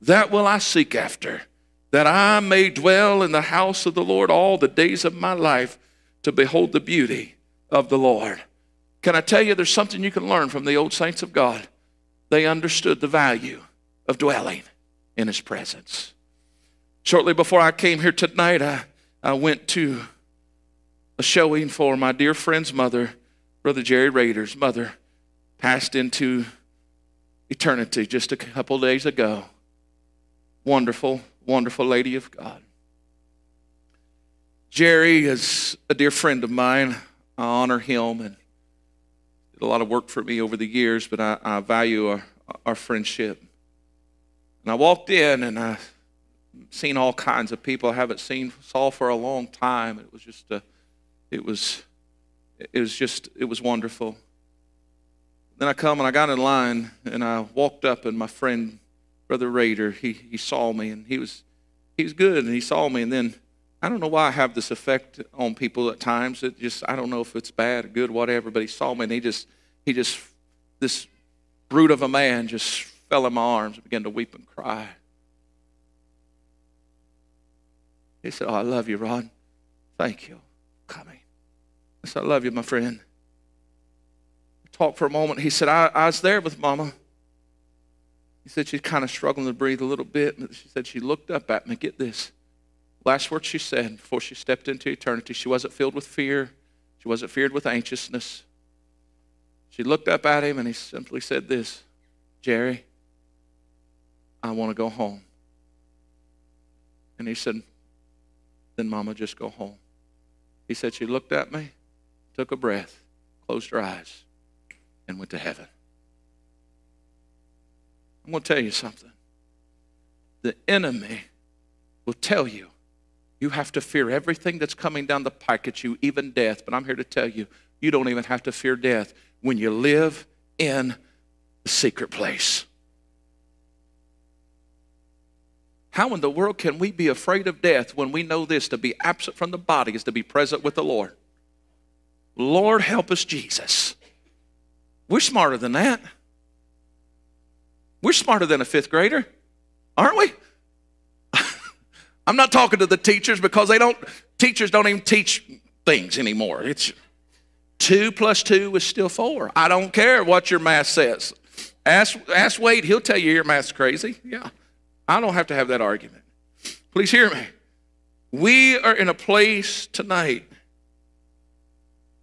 that will I seek after, that I may dwell in the house of the Lord all the days of my life to behold the beauty of the Lord. Can I tell you, there's something you can learn from the old saints of God? They understood the value of dwelling in His presence. Shortly before I came here tonight, I, I went to a showing for my dear friend's mother, Brother Jerry Rader's mother, passed into eternity just a couple days ago. Wonderful, wonderful lady of God. Jerry is a dear friend of mine. I honor him and did a lot of work for me over the years, but I, I value our, our friendship. And I walked in and I seen all kinds of people I haven't seen saw for a long time. It was just a, it was it was just it was wonderful. Then I come and I got in line and I walked up and my friend Brother Raider. he he saw me and he was he was good and he saw me and then I don't know why I have this effect on people at times. It just I don't know if it's bad or good, whatever, but he saw me and he just he just this brute of a man just fell in my arms and began to weep and cry. He said, Oh, I love you, Ron. Thank you coming. I said, I love you, my friend. We talked for a moment. He said, I, I was there with Mama. He said she's kind of struggling to breathe a little bit. She said she looked up at me. Get this. Last word she said before she stepped into eternity, she wasn't filled with fear. She wasn't feared with anxiousness. She looked up at him and he simply said this Jerry, I want to go home. And he said, Then, Mama, just go home. He said, She looked at me, took a breath, closed her eyes, and went to heaven. I'm going to tell you something. The enemy will tell you you have to fear everything that's coming down the pike at you, even death. But I'm here to tell you, you don't even have to fear death when you live in the secret place. How in the world can we be afraid of death when we know this to be absent from the body is to be present with the Lord? Lord, help us, Jesus. We're smarter than that. We're smarter than a fifth grader, aren't we? I'm not talking to the teachers because they don't, teachers don't even teach things anymore. It's two plus two is still four. I don't care what your math says. Ask, ask Wade, he'll tell you your math's crazy. Yeah. I don't have to have that argument. Please hear me. We are in a place tonight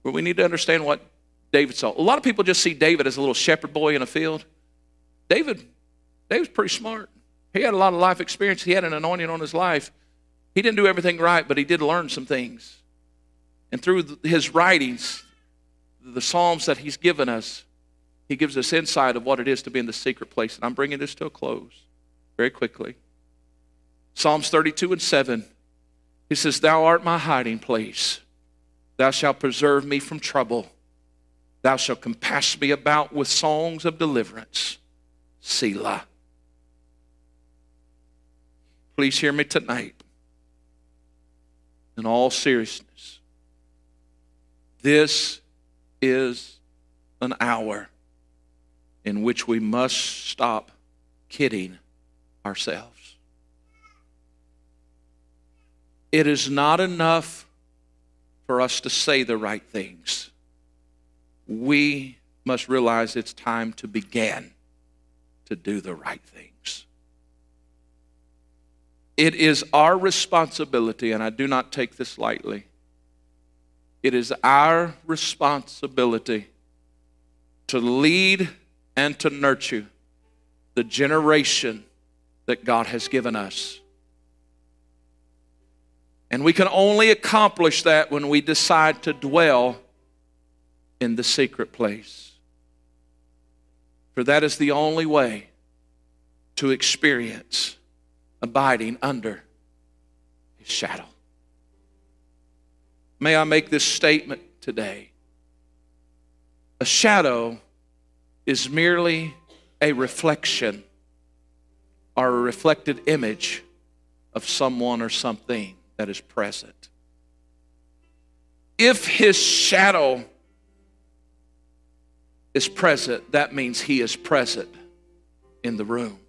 where we need to understand what David saw. A lot of people just see David as a little shepherd boy in a field. David, David's pretty smart. He had a lot of life experience. He had an anointing on his life. He didn't do everything right, but he did learn some things. And through his writings, the Psalms that he's given us, he gives us insight of what it is to be in the secret place. And I'm bringing this to a close very quickly. Psalms 32 and 7. He says, Thou art my hiding place. Thou shalt preserve me from trouble. Thou shalt compass me about with songs of deliverance. Selah. Please hear me tonight. In all seriousness, this is an hour in which we must stop kidding ourselves. It is not enough for us to say the right things. We must realize it's time to begin to do the right things. It is our responsibility, and I do not take this lightly. It is our responsibility to lead and to nurture the generation that God has given us. And we can only accomplish that when we decide to dwell in the secret place. For that is the only way to experience abiding under his shadow. May I make this statement today? A shadow is merely a reflection or a reflected image of someone or something that is present. If his shadow is present, that means he is present in the room.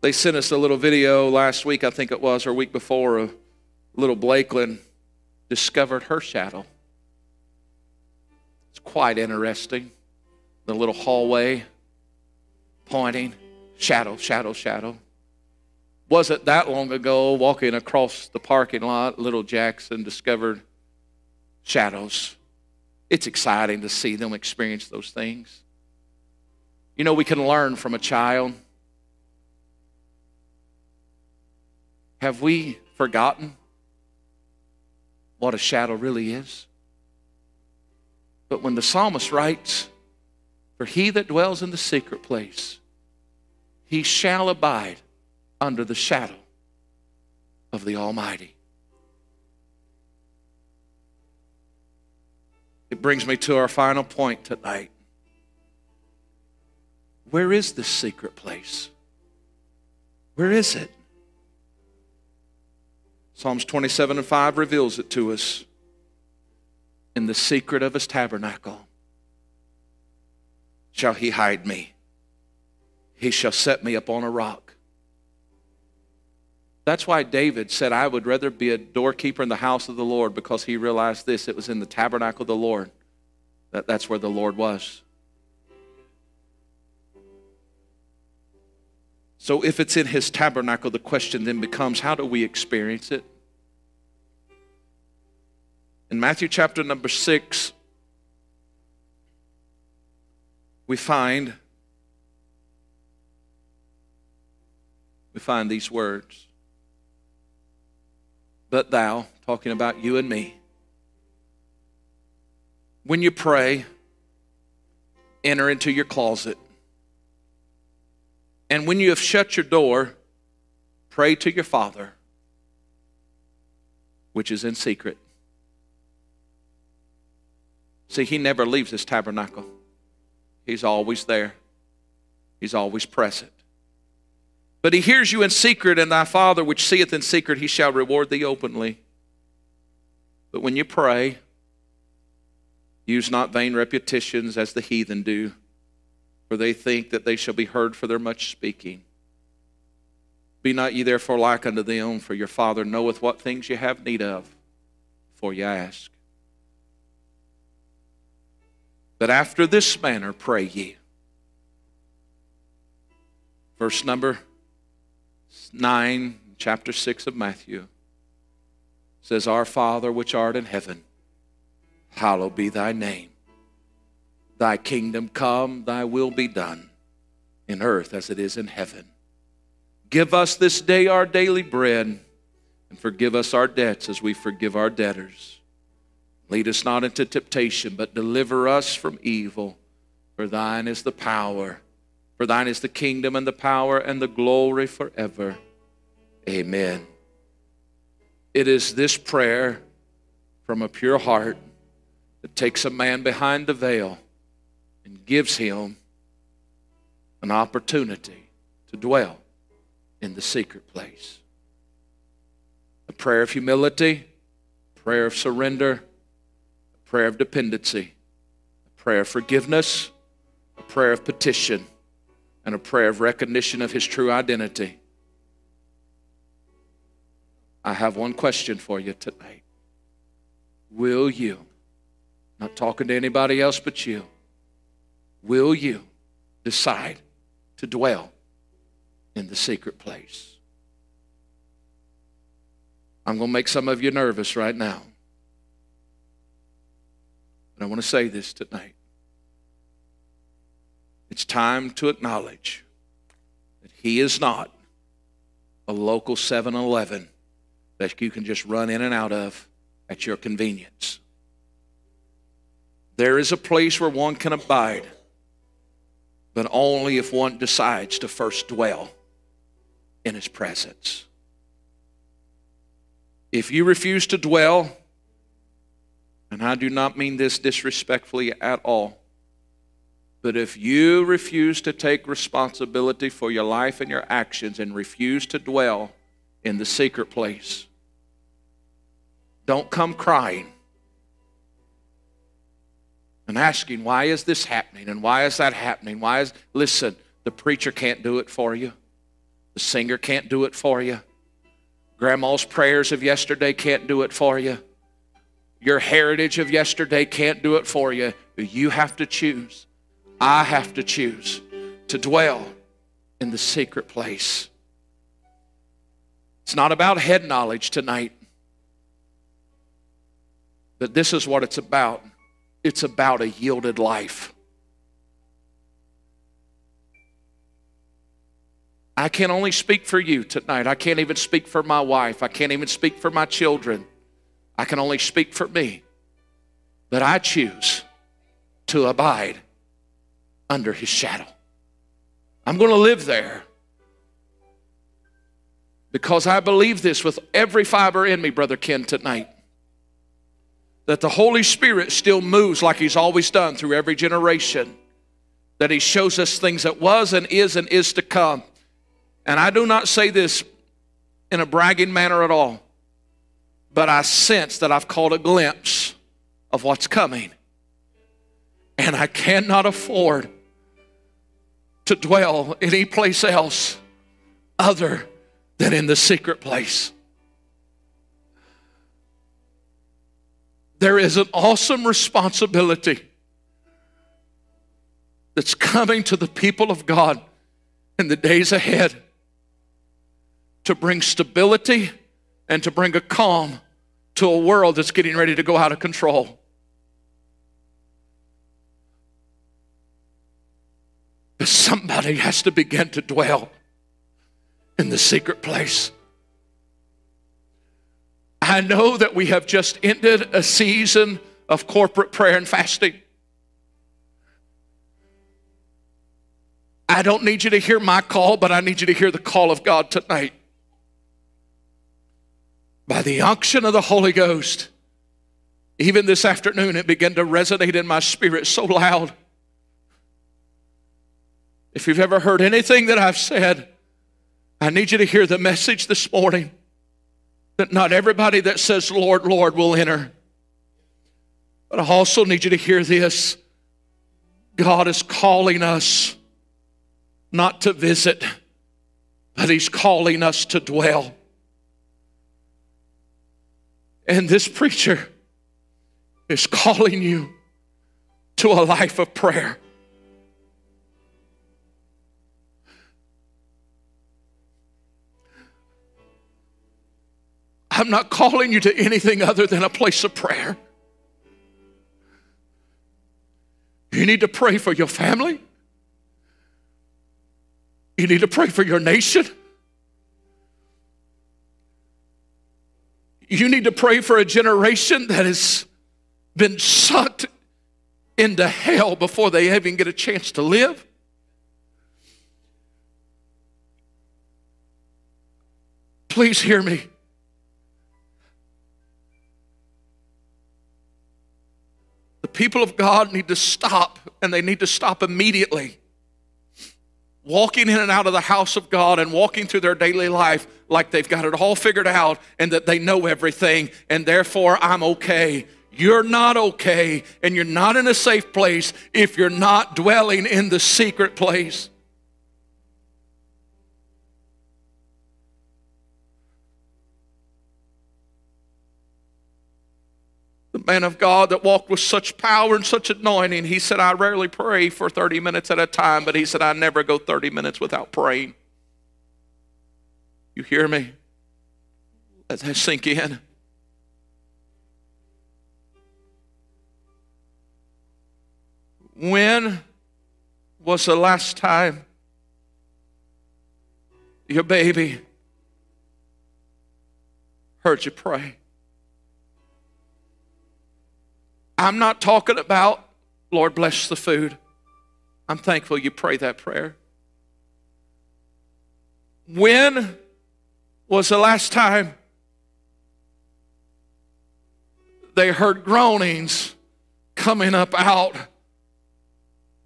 They sent us a little video last week, I think it was, or week before, of little Blakeland discovered her shadow. It's quite interesting. The little hallway pointing, shadow, shadow, shadow. Wasn't that long ago, walking across the parking lot, little Jackson discovered shadows. It's exciting to see them experience those things. You know, we can learn from a child. Have we forgotten what a shadow really is? But when the psalmist writes, For he that dwells in the secret place, he shall abide under the shadow of the Almighty. It brings me to our final point tonight. Where is this secret place? Where is it? Psalms 27 and 5 reveals it to us in the secret of his tabernacle shall he hide me. He shall set me upon a rock. That's why David said, I would rather be a doorkeeper in the house of the Lord because he realized this. It was in the tabernacle of the Lord. That, that's where the Lord was. So if it's in his tabernacle, the question then becomes how do we experience it? In Matthew chapter number 6, we find we find these words. But thou, talking about you and me, when you pray, enter into your closet. And when you have shut your door, pray to your Father, which is in secret. See, He never leaves His tabernacle, He's always there, He's always present. But He hears you in secret, and thy Father, which seeth in secret, He shall reward thee openly. But when you pray, use not vain repetitions as the heathen do, for they think that they shall be heard for their much speaking. Be not ye therefore like unto them, for your Father knoweth what things ye have need of, for ye ask. But after this manner pray ye. Verse number 9, chapter 6 of Matthew says, Our Father which art in heaven, hallowed be thy name. Thy kingdom come, thy will be done, in earth as it is in heaven. Give us this day our daily bread, and forgive us our debts as we forgive our debtors Lead us not into temptation, but deliver us from evil. For thine is the power, for thine is the kingdom and the power and the glory forever. Amen. It is this prayer from a pure heart that takes a man behind the veil and gives him an opportunity to dwell in the secret place. A prayer of humility, a prayer of surrender a prayer of dependency, a prayer of forgiveness, a prayer of petition, and a prayer of recognition of his true identity. I have one question for you tonight. Will you, not talking to anybody else but you, will you decide to dwell in the secret place? I'm going to make some of you nervous right now. And I want to say this tonight. It's time to acknowledge that He is not a local 7 Eleven that you can just run in and out of at your convenience. There is a place where one can abide, but only if one decides to first dwell in His presence. If you refuse to dwell, and I do not mean this disrespectfully at all, but if you refuse to take responsibility for your life and your actions and refuse to dwell in the secret place, don't come crying and asking, why is this happening and why is that happening? Why is, listen, the preacher can't do it for you, the singer can't do it for you, grandma's prayers of yesterday can't do it for you, your heritage of yesterday can't do it for you. You have to choose. I have to choose to dwell in the secret place. It's not about head knowledge tonight, but this is what it's about it's about a yielded life. I can only speak for you tonight. I can't even speak for my wife. I can't even speak for my children. I can only speak for me. That I choose to abide under his shadow. I'm going to live there because I believe this with every fiber in me, Brother Ken, tonight. That the Holy Spirit still moves like he's always done through every generation. That he shows us things that was and is and is to come. And I do not say this in a bragging manner at all, but I sense that I've caught a glimpse of what's coming. And I cannot afford to dwell any place else other than in the secret place. There is an awesome responsibility that's coming to the people of God in the days ahead to bring stability and to bring a calm to a world that's getting ready to go out of control. But somebody has to begin to dwell in the secret place. I know that we have just ended a season of corporate prayer and fasting. I don't need you to hear my call, but I need you to hear the call of God tonight. By the unction of the Holy Ghost, even this afternoon, it began to resonate in my spirit so loud. If you've ever heard anything that I've said, I need you to hear the message this morning that not everybody that says, Lord, Lord, will enter. But I also need you to hear this God is calling us not to visit, but He's calling us to dwell. And this preacher is calling you to a life of prayer. I'm not calling you to anything other than a place of prayer. You need to pray for your family. You need to pray for your nation. You need to pray for a generation that has been sucked into hell before they even get a chance to live. Please hear me. People of God need to stop, and they need to stop immediately. Walking in and out of the house of God and walking through their daily life like they've got it all figured out and that they know everything, and therefore I'm okay. You're not okay, and you're not in a safe place if you're not dwelling in the secret place. Man of God that walked with such power and such anointing. He said, I rarely pray for 30 minutes at a time, but he said, I never go 30 minutes without praying. You hear me? Let that sink in. When was the last time your baby heard you pray? I'm not talking about, Lord, bless the food. I'm thankful you pray that prayer. When was the last time they heard groanings coming up out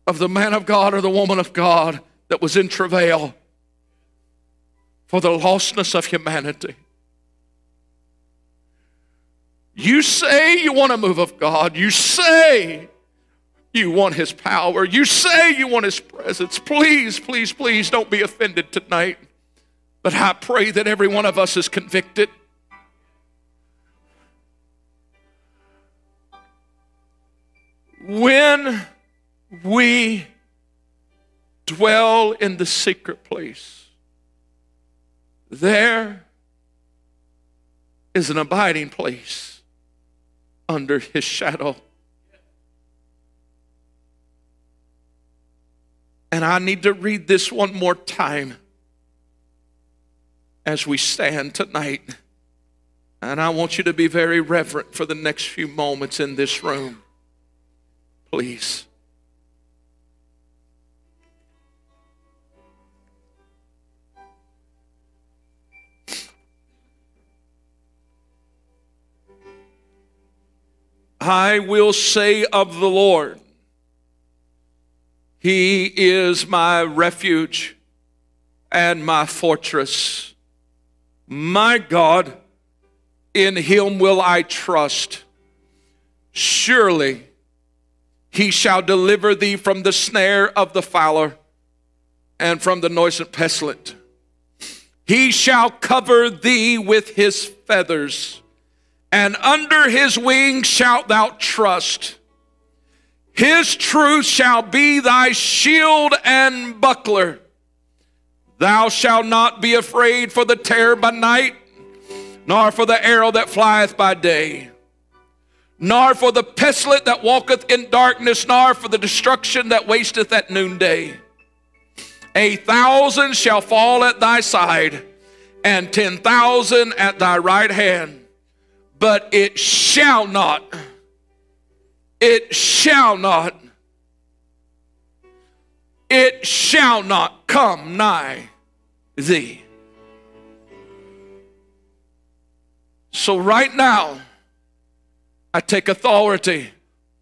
of the man of God or the woman of God that was in travail for the lostness of humanity? You say you want a move of God. You say you want His power. You say you want His presence. Please, please, please don't be offended tonight. But I pray that every one of us is convicted. When we dwell in the secret place, there is an abiding place under his shadow. And I need to read this one more time as we stand tonight. And I want you to be very reverent for the next few moments in this room. Please. I will say of the Lord, He is my refuge and my fortress. My God, in Him will I trust. Surely He shall deliver thee from the snare of the fowler and from the noisome pestilence. He shall cover thee with His feathers and under his wings shalt thou trust. His truth shall be thy shield and buckler. Thou shalt not be afraid for the terror by night, nor for the arrow that flieth by day, nor for the pestilence that walketh in darkness, nor for the destruction that wasteth at noonday. A thousand shall fall at thy side, and ten thousand at thy right hand but it shall not, it shall not, it shall not come nigh thee. So, right now, I take authority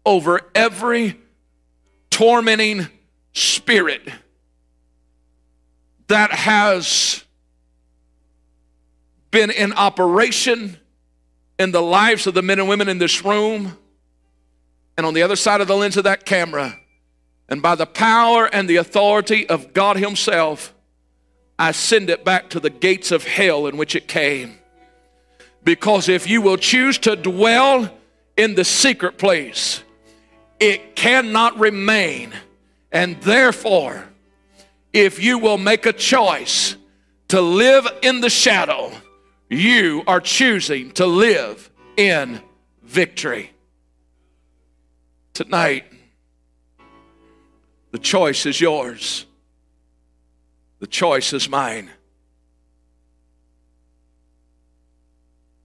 over every tormenting spirit that has been in operation in the lives of the men and women in this room and on the other side of the lens of that camera. And by the power and the authority of God Himself, I send it back to the gates of hell in which it came. Because if you will choose to dwell in the secret place, it cannot remain. And therefore, if you will make a choice to live in the shadow, you are choosing to live in victory. Tonight, the choice is yours, the choice is mine.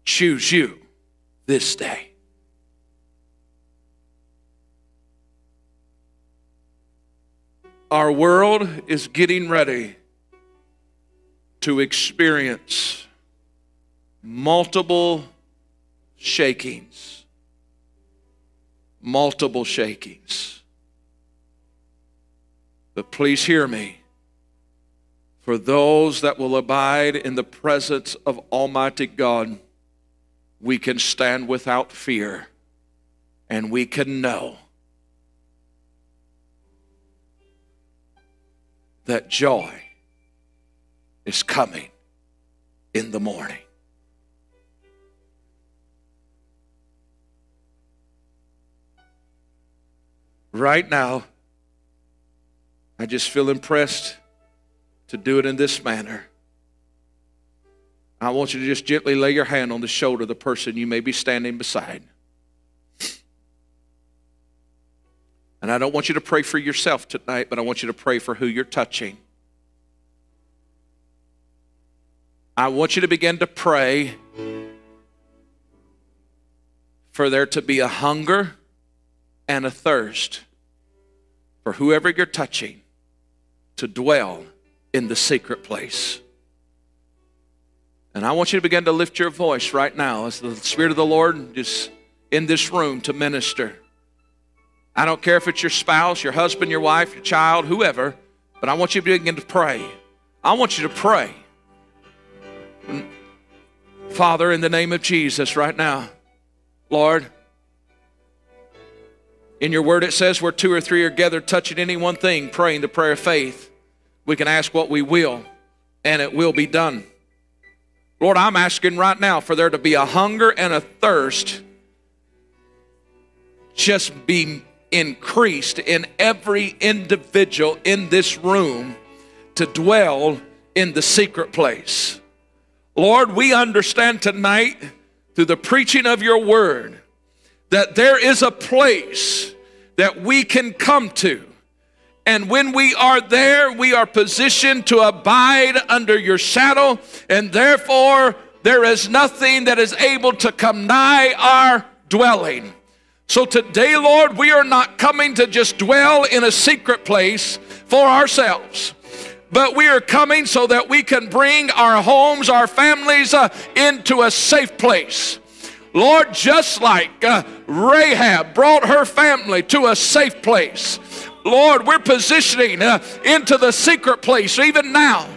Choose you this day. Our world is getting ready to experience multiple shakings. Multiple shakings. But please hear me. For those that will abide in the presence of Almighty God, we can stand without fear and we can know that joy is coming in the morning. Right now, I just feel impressed to do it in this manner. I want you to just gently lay your hand on the shoulder of the person you may be standing beside. And I don't want you to pray for yourself tonight, but I want you to pray for who you're touching. I want you to begin to pray for there to be a hunger and a thirst for whoever you're touching to dwell in the secret place. And I want you to begin to lift your voice right now as the Spirit of the Lord is in this room to minister. I don't care if it's your spouse, your husband, your wife, your child, whoever, but I want you to begin to pray. I want you to pray. Father, in the name of Jesus, right now, Lord, in your word it says where two or three are gathered touching any one thing, praying the prayer of faith, we can ask what we will, and it will be done. Lord, I'm asking right now for there to be a hunger and a thirst just be increased in every individual in this room to dwell in the secret place. Lord, we understand tonight through the preaching of your word that there is a place that we can come to. And when we are there, we are positioned to abide under your shadow, and therefore there is nothing that is able to come nigh our dwelling. So today, Lord, we are not coming to just dwell in a secret place for ourselves, but we are coming so that we can bring our homes, our families uh, into a safe place. Lord, just like uh, Rahab brought her family to a safe place, Lord, we're positioning uh, into the secret place even now.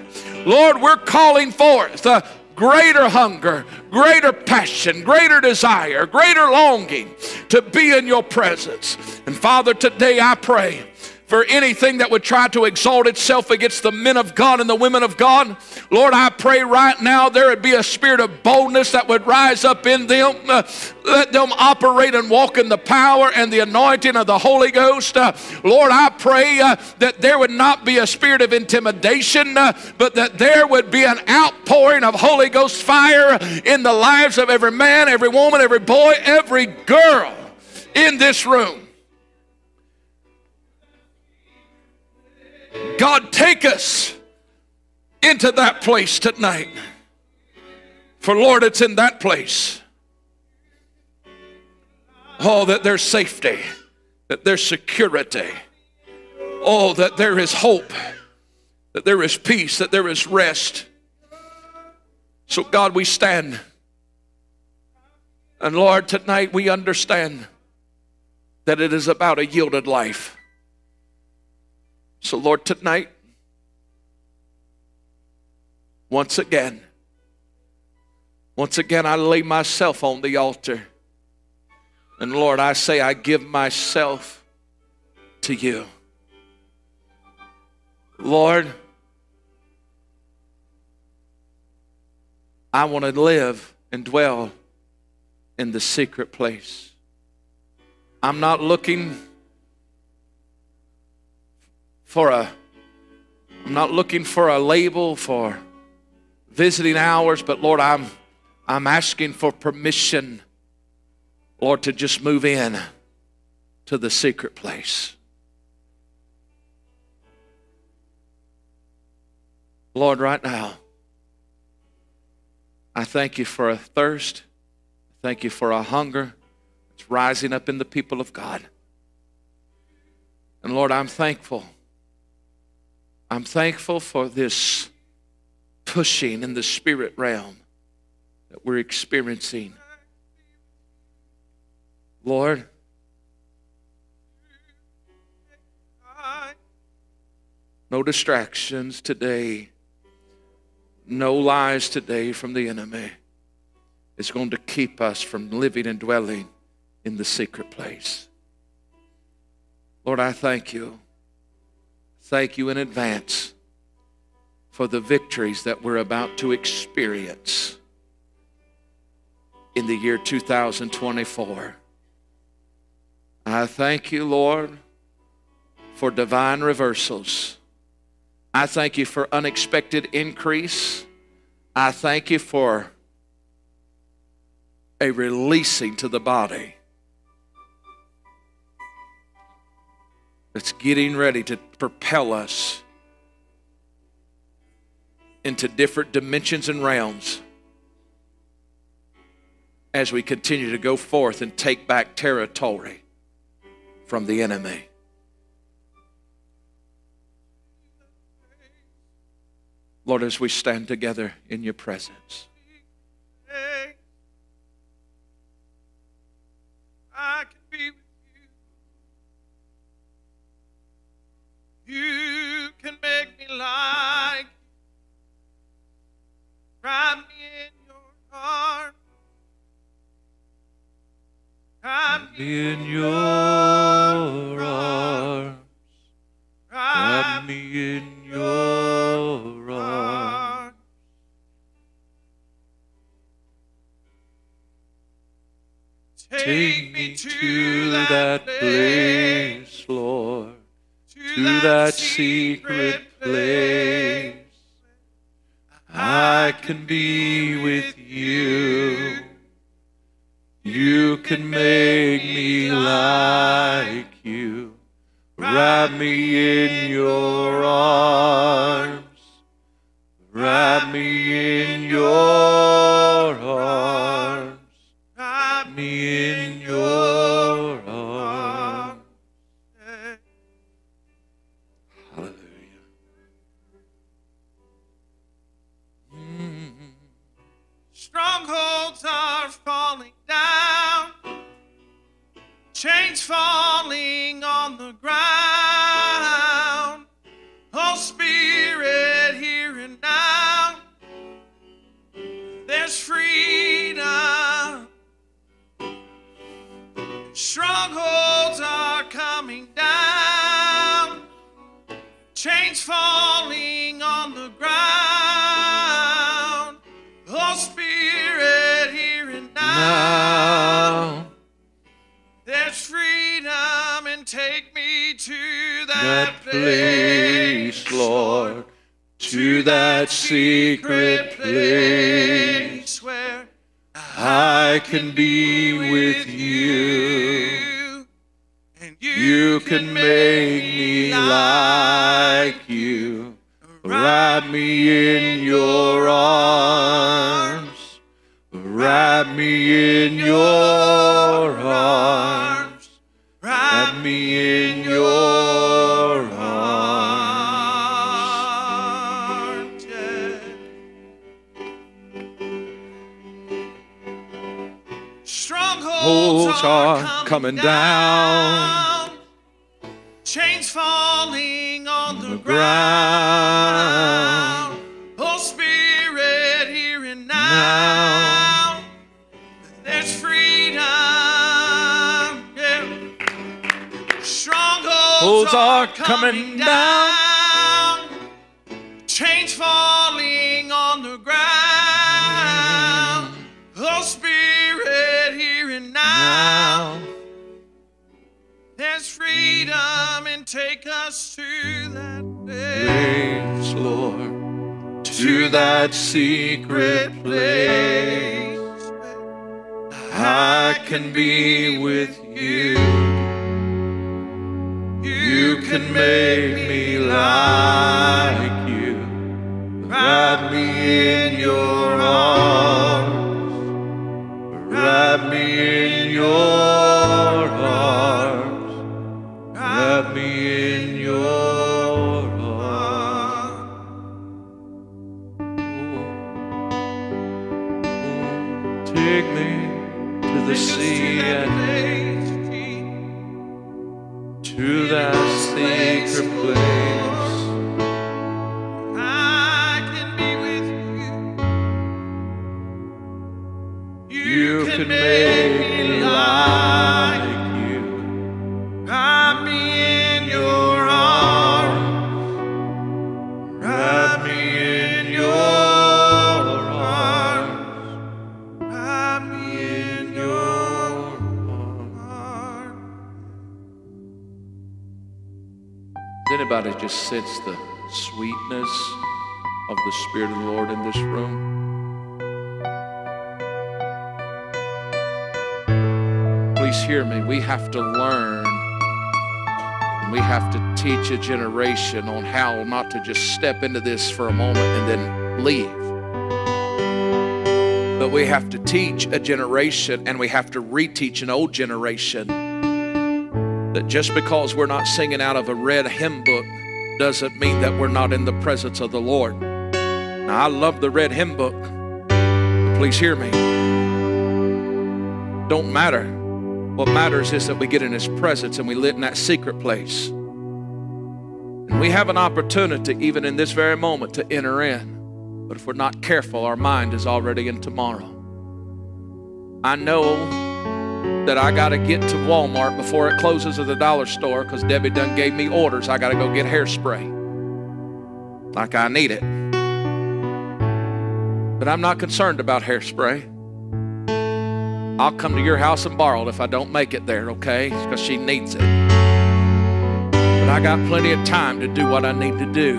Lord, we're calling forth uh, greater hunger, greater passion, greater desire, greater longing to be in your presence. And Father, today I pray for anything that would try to exalt itself against the men of God and the women of God. Lord, I pray right now there would be a spirit of boldness that would rise up in them. Uh, let them operate and walk in the power and the anointing of the Holy Ghost. Uh, Lord, I pray uh, that there would not be a spirit of intimidation, uh, but that there would be an outpouring of Holy Ghost fire in the lives of every man, every woman, every boy, every girl in this room. God, take us into that place tonight. For Lord, it's in that place. Oh, that there's safety, that there's security. Oh, that there is hope, that there is peace, that there is rest. So, God, we stand. And Lord, tonight we understand that it is about a yielded life. So, Lord, tonight, once again, once again, I lay myself on the altar. And Lord, I say, I give myself to you. Lord, I want to live and dwell in the secret place. I'm not looking for a I'm not looking for a label for visiting hours, but Lord, I'm I'm asking for permission, Lord, to just move in to the secret place. Lord, right now, I thank you for a thirst. Thank you for a hunger. It's rising up in the people of God. And Lord, I'm thankful I'm thankful for this pushing in the spirit realm that we're experiencing. Lord, no distractions today, no lies today from the enemy is going to keep us from living and dwelling in the secret place. Lord, I thank you thank you in advance for the victories that we're about to experience in the year 2024. I thank you, Lord, for divine reversals. I thank you for unexpected increase. I thank you for a releasing to the body that's getting ready to propel us into different dimensions and realms as we continue to go forth and take back territory from the enemy. Lord, as we stand together in your presence. You. You can make me like Wrap me in your arms. Wrap me In your arms, wrap me in your arms. Take me to that place, Lord, to that secret place. I can be with you. You can make me like you. Wrap me in your arms. Wrap me in your to that, place, Lord, to that secret place. where I can be with you. and You can make me like you. Wrap me in your arms. Wrap me in your arms. Wrap me in are coming down. Chains falling on the ground. Oh, Spirit, here and now. There's freedom. Yeah. Strongholds are coming down. Take us to that place, Lord, to that secret place. I can be with you. You can make me like you. Wrap me in your arms. Wrap me in your arms. Wrap me in your arms. Take me to the sea and to that sacred just sense the sweetness of the Spirit of the Lord in this room? Please hear me. We have to learn we have to teach a generation on how not to just step into this for a moment and then leave. But we have to teach a generation and we have to reteach an old generation that just because we're not singing out of a red hymn book doesn't mean that we're not in the presence of the Lord. Now, I love the red hymn book. Please hear me. Don't matter. What matters is that we get in His presence and we live in that secret place. And we have an opportunity, even in this very moment, to enter in. But if we're not careful, our mind is already in tomorrow. I know that I got to get to Walmart before it closes at the dollar store because Debbie done gave me orders. I got to go get hairspray. Like I need it. But I'm not concerned about hairspray. I'll come to your house and borrow it if I don't make it there, okay? Because she needs it. But I got plenty of time to do what I need to do.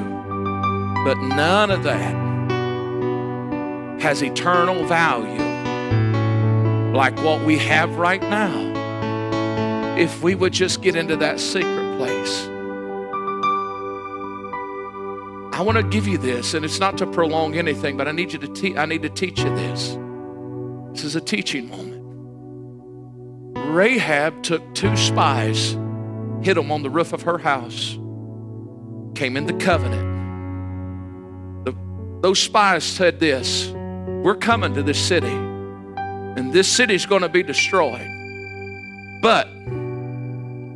But none of that has eternal value like what we have right now. If we would just get into that secret place. I want to give you this, and it's not to prolong anything, but I need you to te- I need to teach you this. This is a teaching moment. Rahab took two spies, hid them on the roof of her house, came in the covenant. The, those spies said this We're coming to this city, and this city's going to be destroyed. But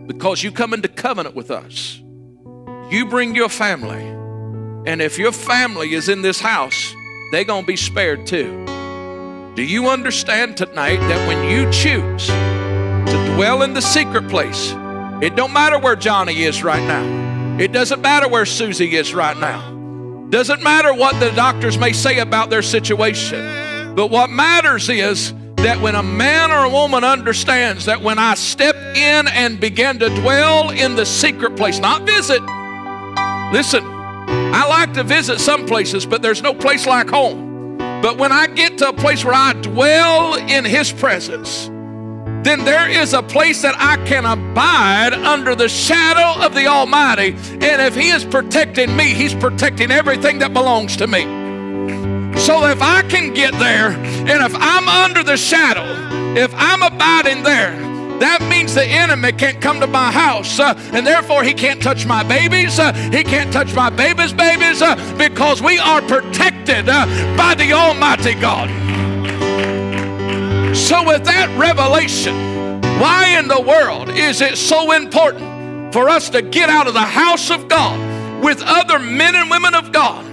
because you come into covenant with us, you bring your family. And if your family is in this house, they're going to be spared too. Do you understand tonight that when you choose to dwell in the secret place. It don't matter where Johnny is right now. It doesn't matter where Susie is right now. Doesn't matter what the doctors may say about their situation. But what matters is that when a man or a woman understands that when I step in and begin to dwell in the secret place, not visit. Listen, I like to visit some places, but there's no place like home. But when I get to a place where I dwell in His presence, then there is a place that I can abide under the shadow of the Almighty. And if He is protecting me, He's protecting everything that belongs to me. So if I can get there, and if I'm under the shadow, if I'm abiding there, that means the enemy can't come to my house, uh, and therefore he can't touch my babies. Uh, he can't touch my babies' babies uh, because we are protected uh, by the Almighty God. So, with that revelation, why in the world is it so important for us to get out of the house of God with other men and women of God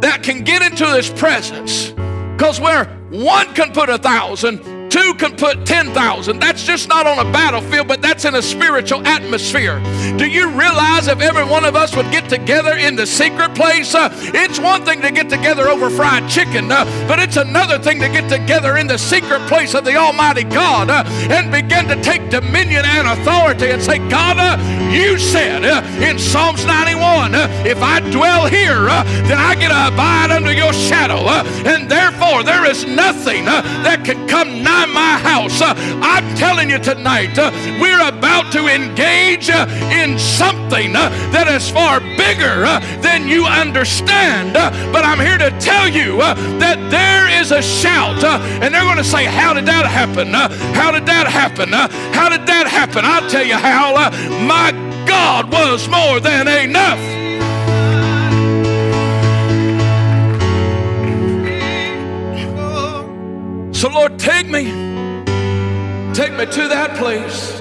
that can get into His presence? Because where one can put a thousand, Two can put 10,000. That's just not on a battlefield, but that's in a spiritual atmosphere. Do you realize if every one of us would get together in the secret place? Uh, it's one thing to get together over fried chicken, uh, but it's another thing to get together in the secret place of the Almighty God uh, and begin to take dominion and authority and say, God, uh, you said uh, in Psalms 91, uh, if I dwell here, then I get to abide under your shadow. and therefore, there is nothing that can come nigh my house. Uh, I'm telling you tonight, uh, we're about to engage uh, in something uh, that is far bigger uh, than you understand. Uh, but I'm here to tell you that there is a shout, and they're going to say, How did that happen? How did that happen? How did that happen? I'll tell you how. My God was more than enough. So, Lord, take me. Take me to that place.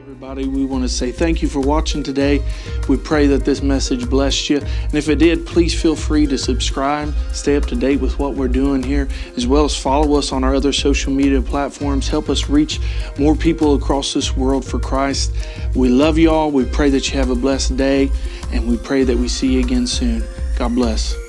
Everybody, we want to say thank you for watching today. We pray that this message blessed you. And if it did, please feel free to subscribe, stay up to date with what we're doing here, as well as follow us on our other social media platforms. Help us reach more people across this world for Christ. We love you all. We pray that you have a blessed day, and we pray that we see you again soon. God bless.